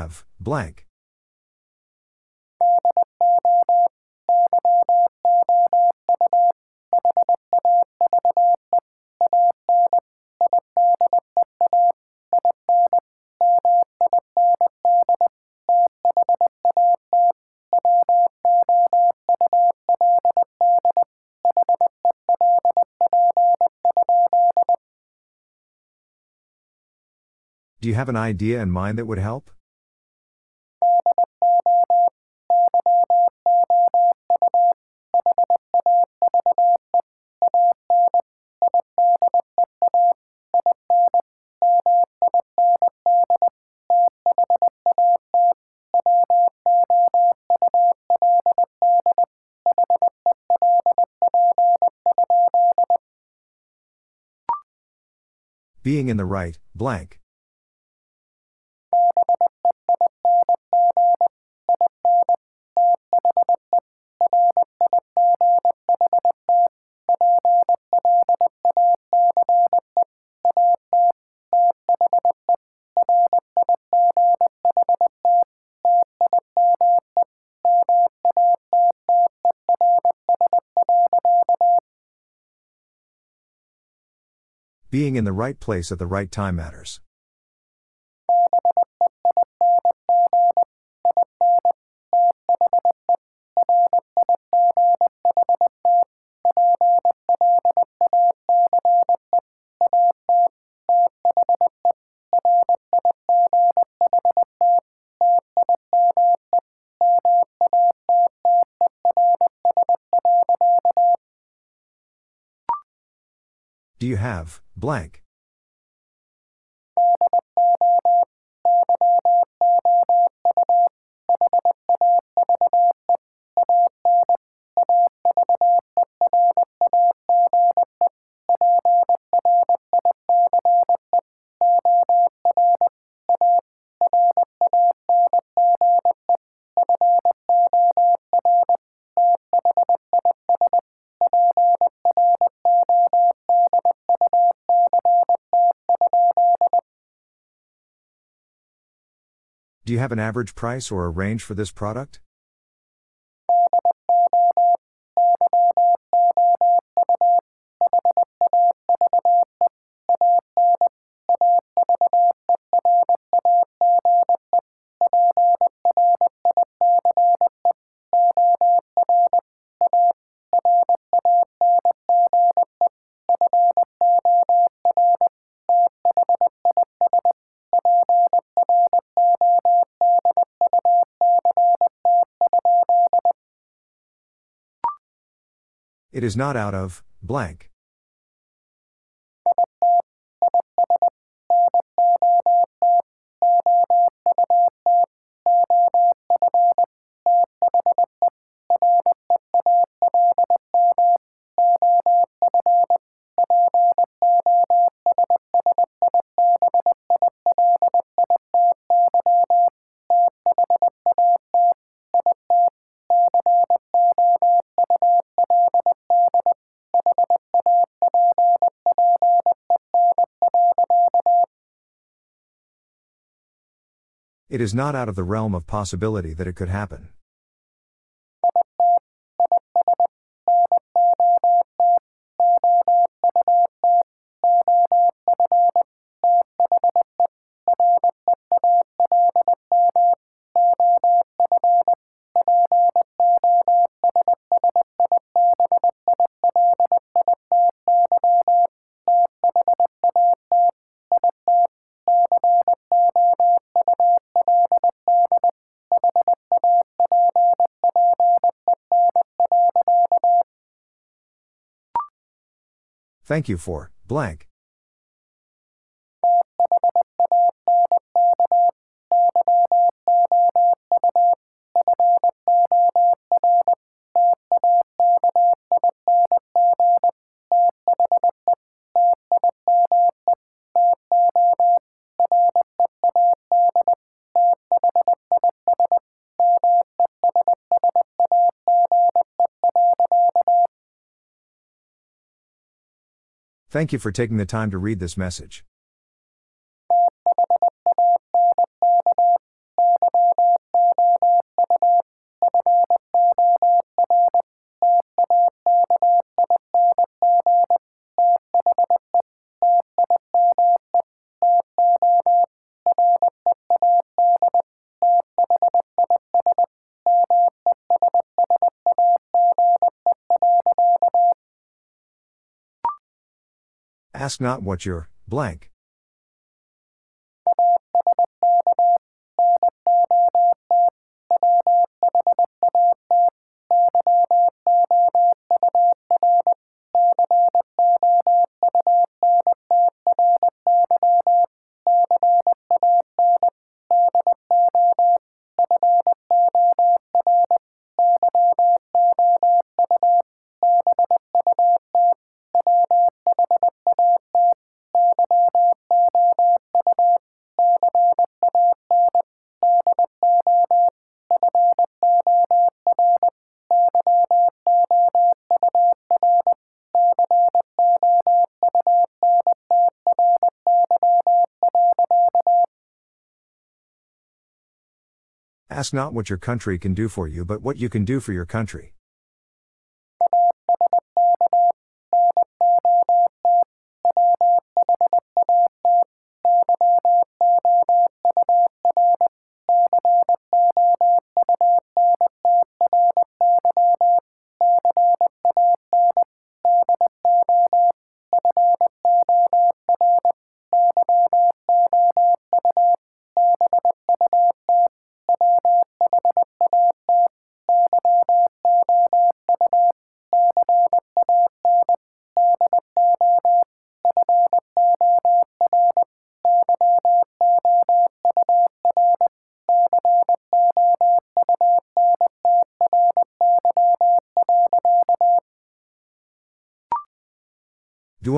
Have, blank? Do you have an idea in mind that would help? Being in the right, blank. Being in the right place at the right time matters. Have, blank? Do you have an average price or a range for this product? Is not out of, blank. It is not out of the realm of possibility that it could happen. Thank you for, blank. Thank you for taking the time to read this message. Ask not what your blank. Ask not what your country can do for you, but what you can do for your country.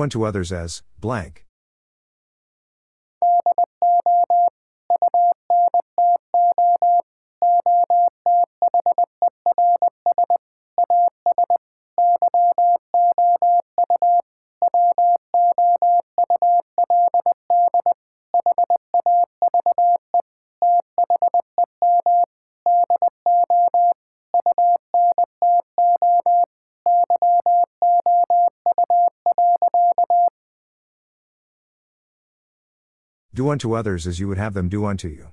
Unto others as, blank. Do unto others as you would have them do unto you.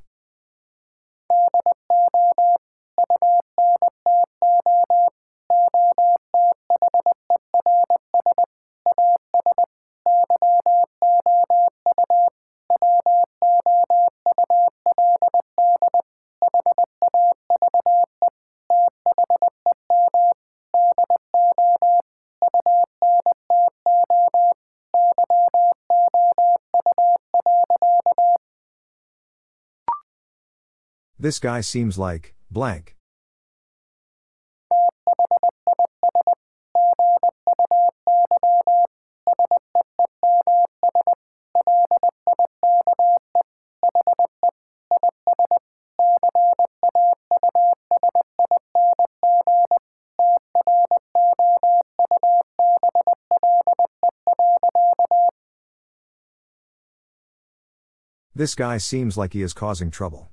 This guy seems like, blank. This guy seems like he is causing trouble.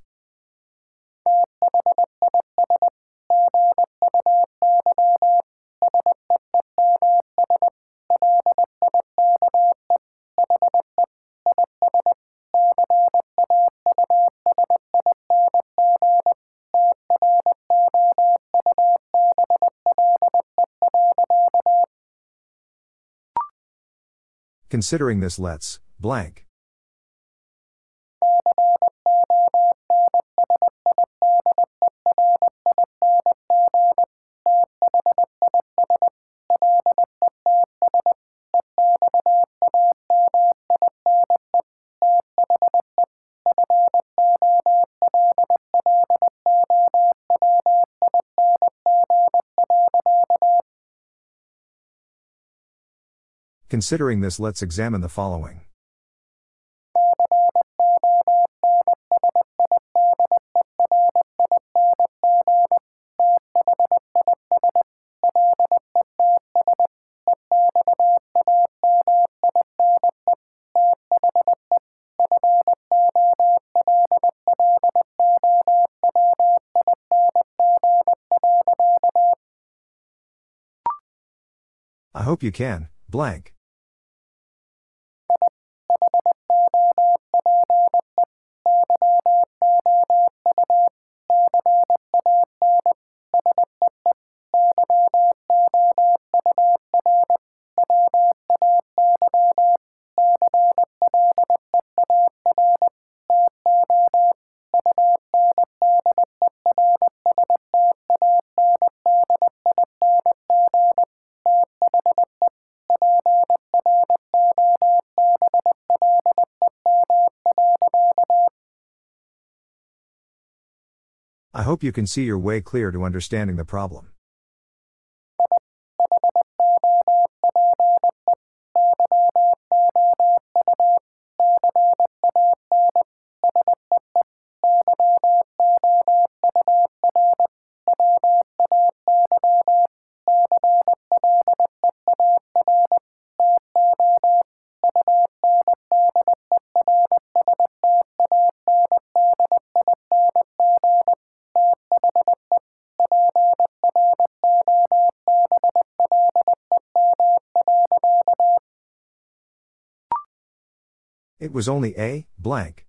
Considering this, let's, blank. Considering this, let's examine the following. I hope you can, blank. Hope you can see your way clear to understanding the problem. Was only a blank.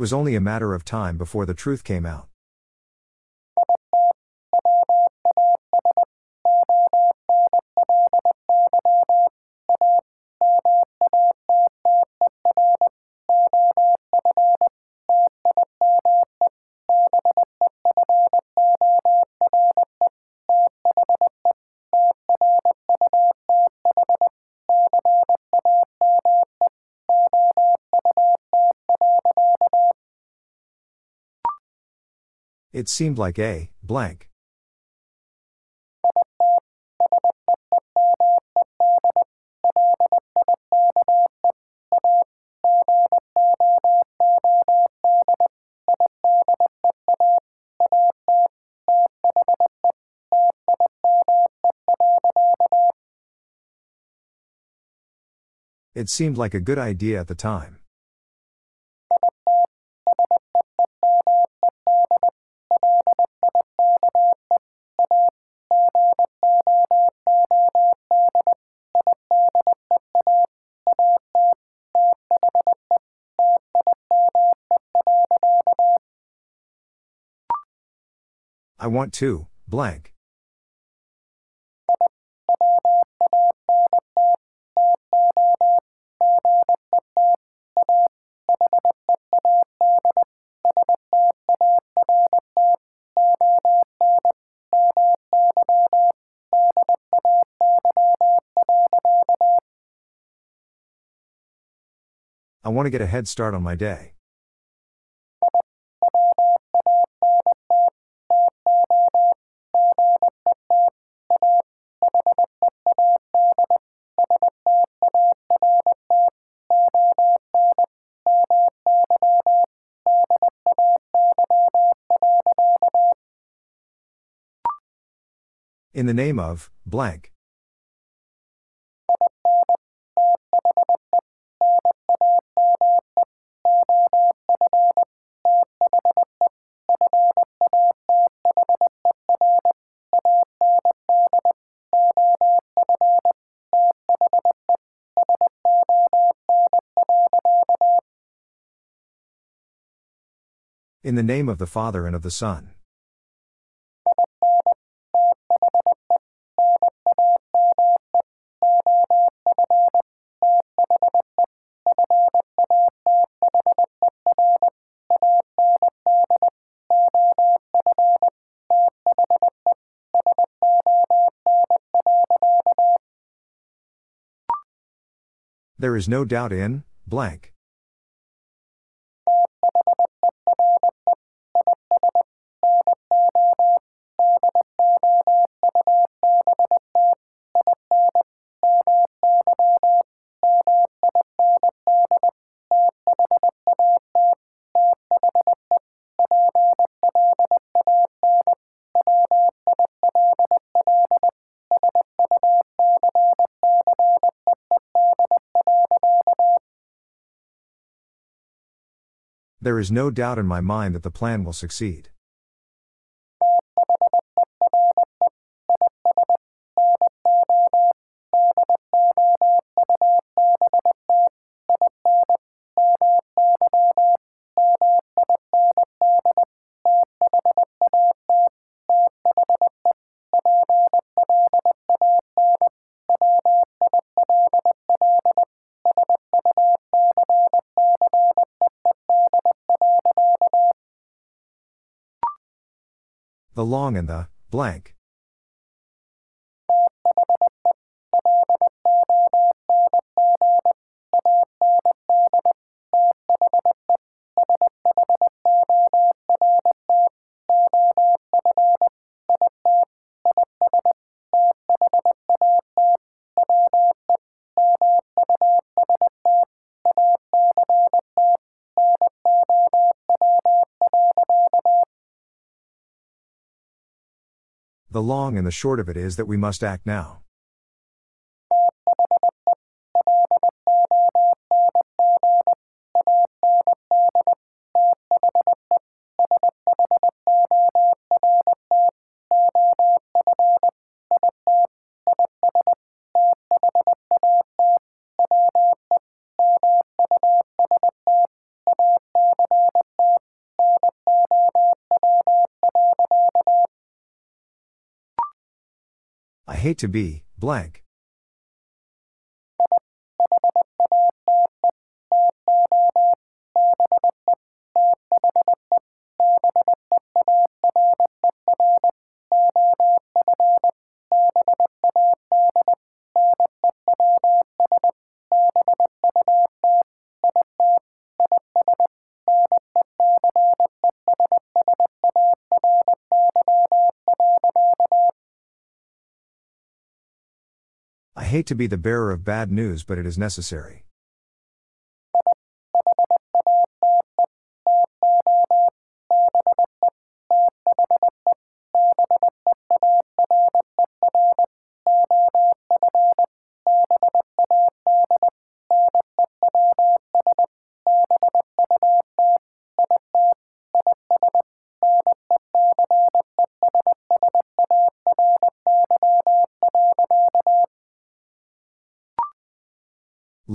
Was only a matter of time before the truth came out. It seemed like a blank. It seemed like a good idea at the time. Want to, blank. I want to get a head start on my day. In the name of, blank. In the name of the Father and of the Son. Is no doubt in, blank. There is no doubt in my mind that the plan will succeed. Long and the blank. Long and the short of it is that we must act now. Hate to be, blank. Hate to be the bearer of bad news, but it is necessary.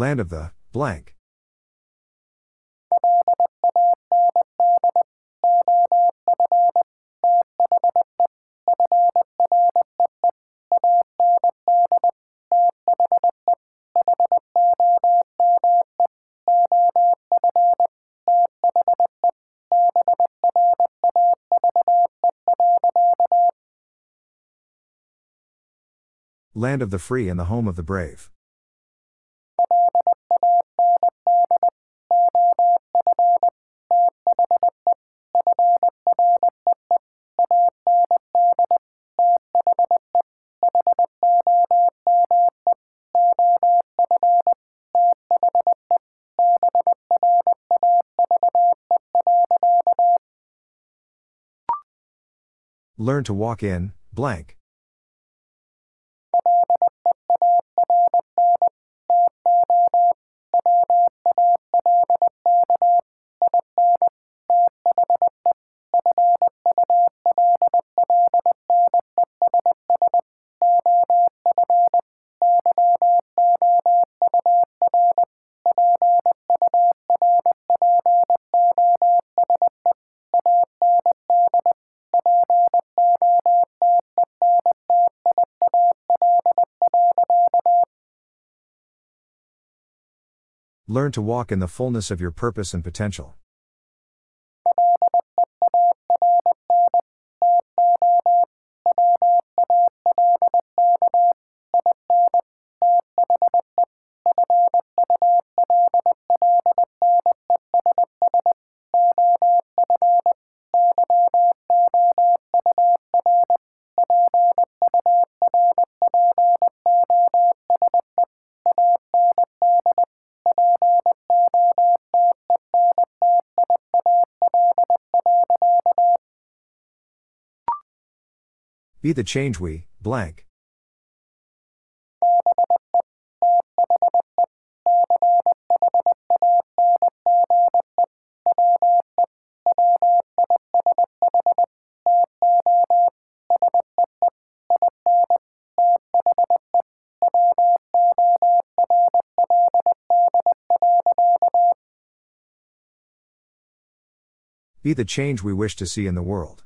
Land of the, blank. Land of the free and the home of the brave. Learn to walk in, blank. Learn to walk in the fullness of your purpose and potential. Be the change we, blank. Be the change we wish to see in the world.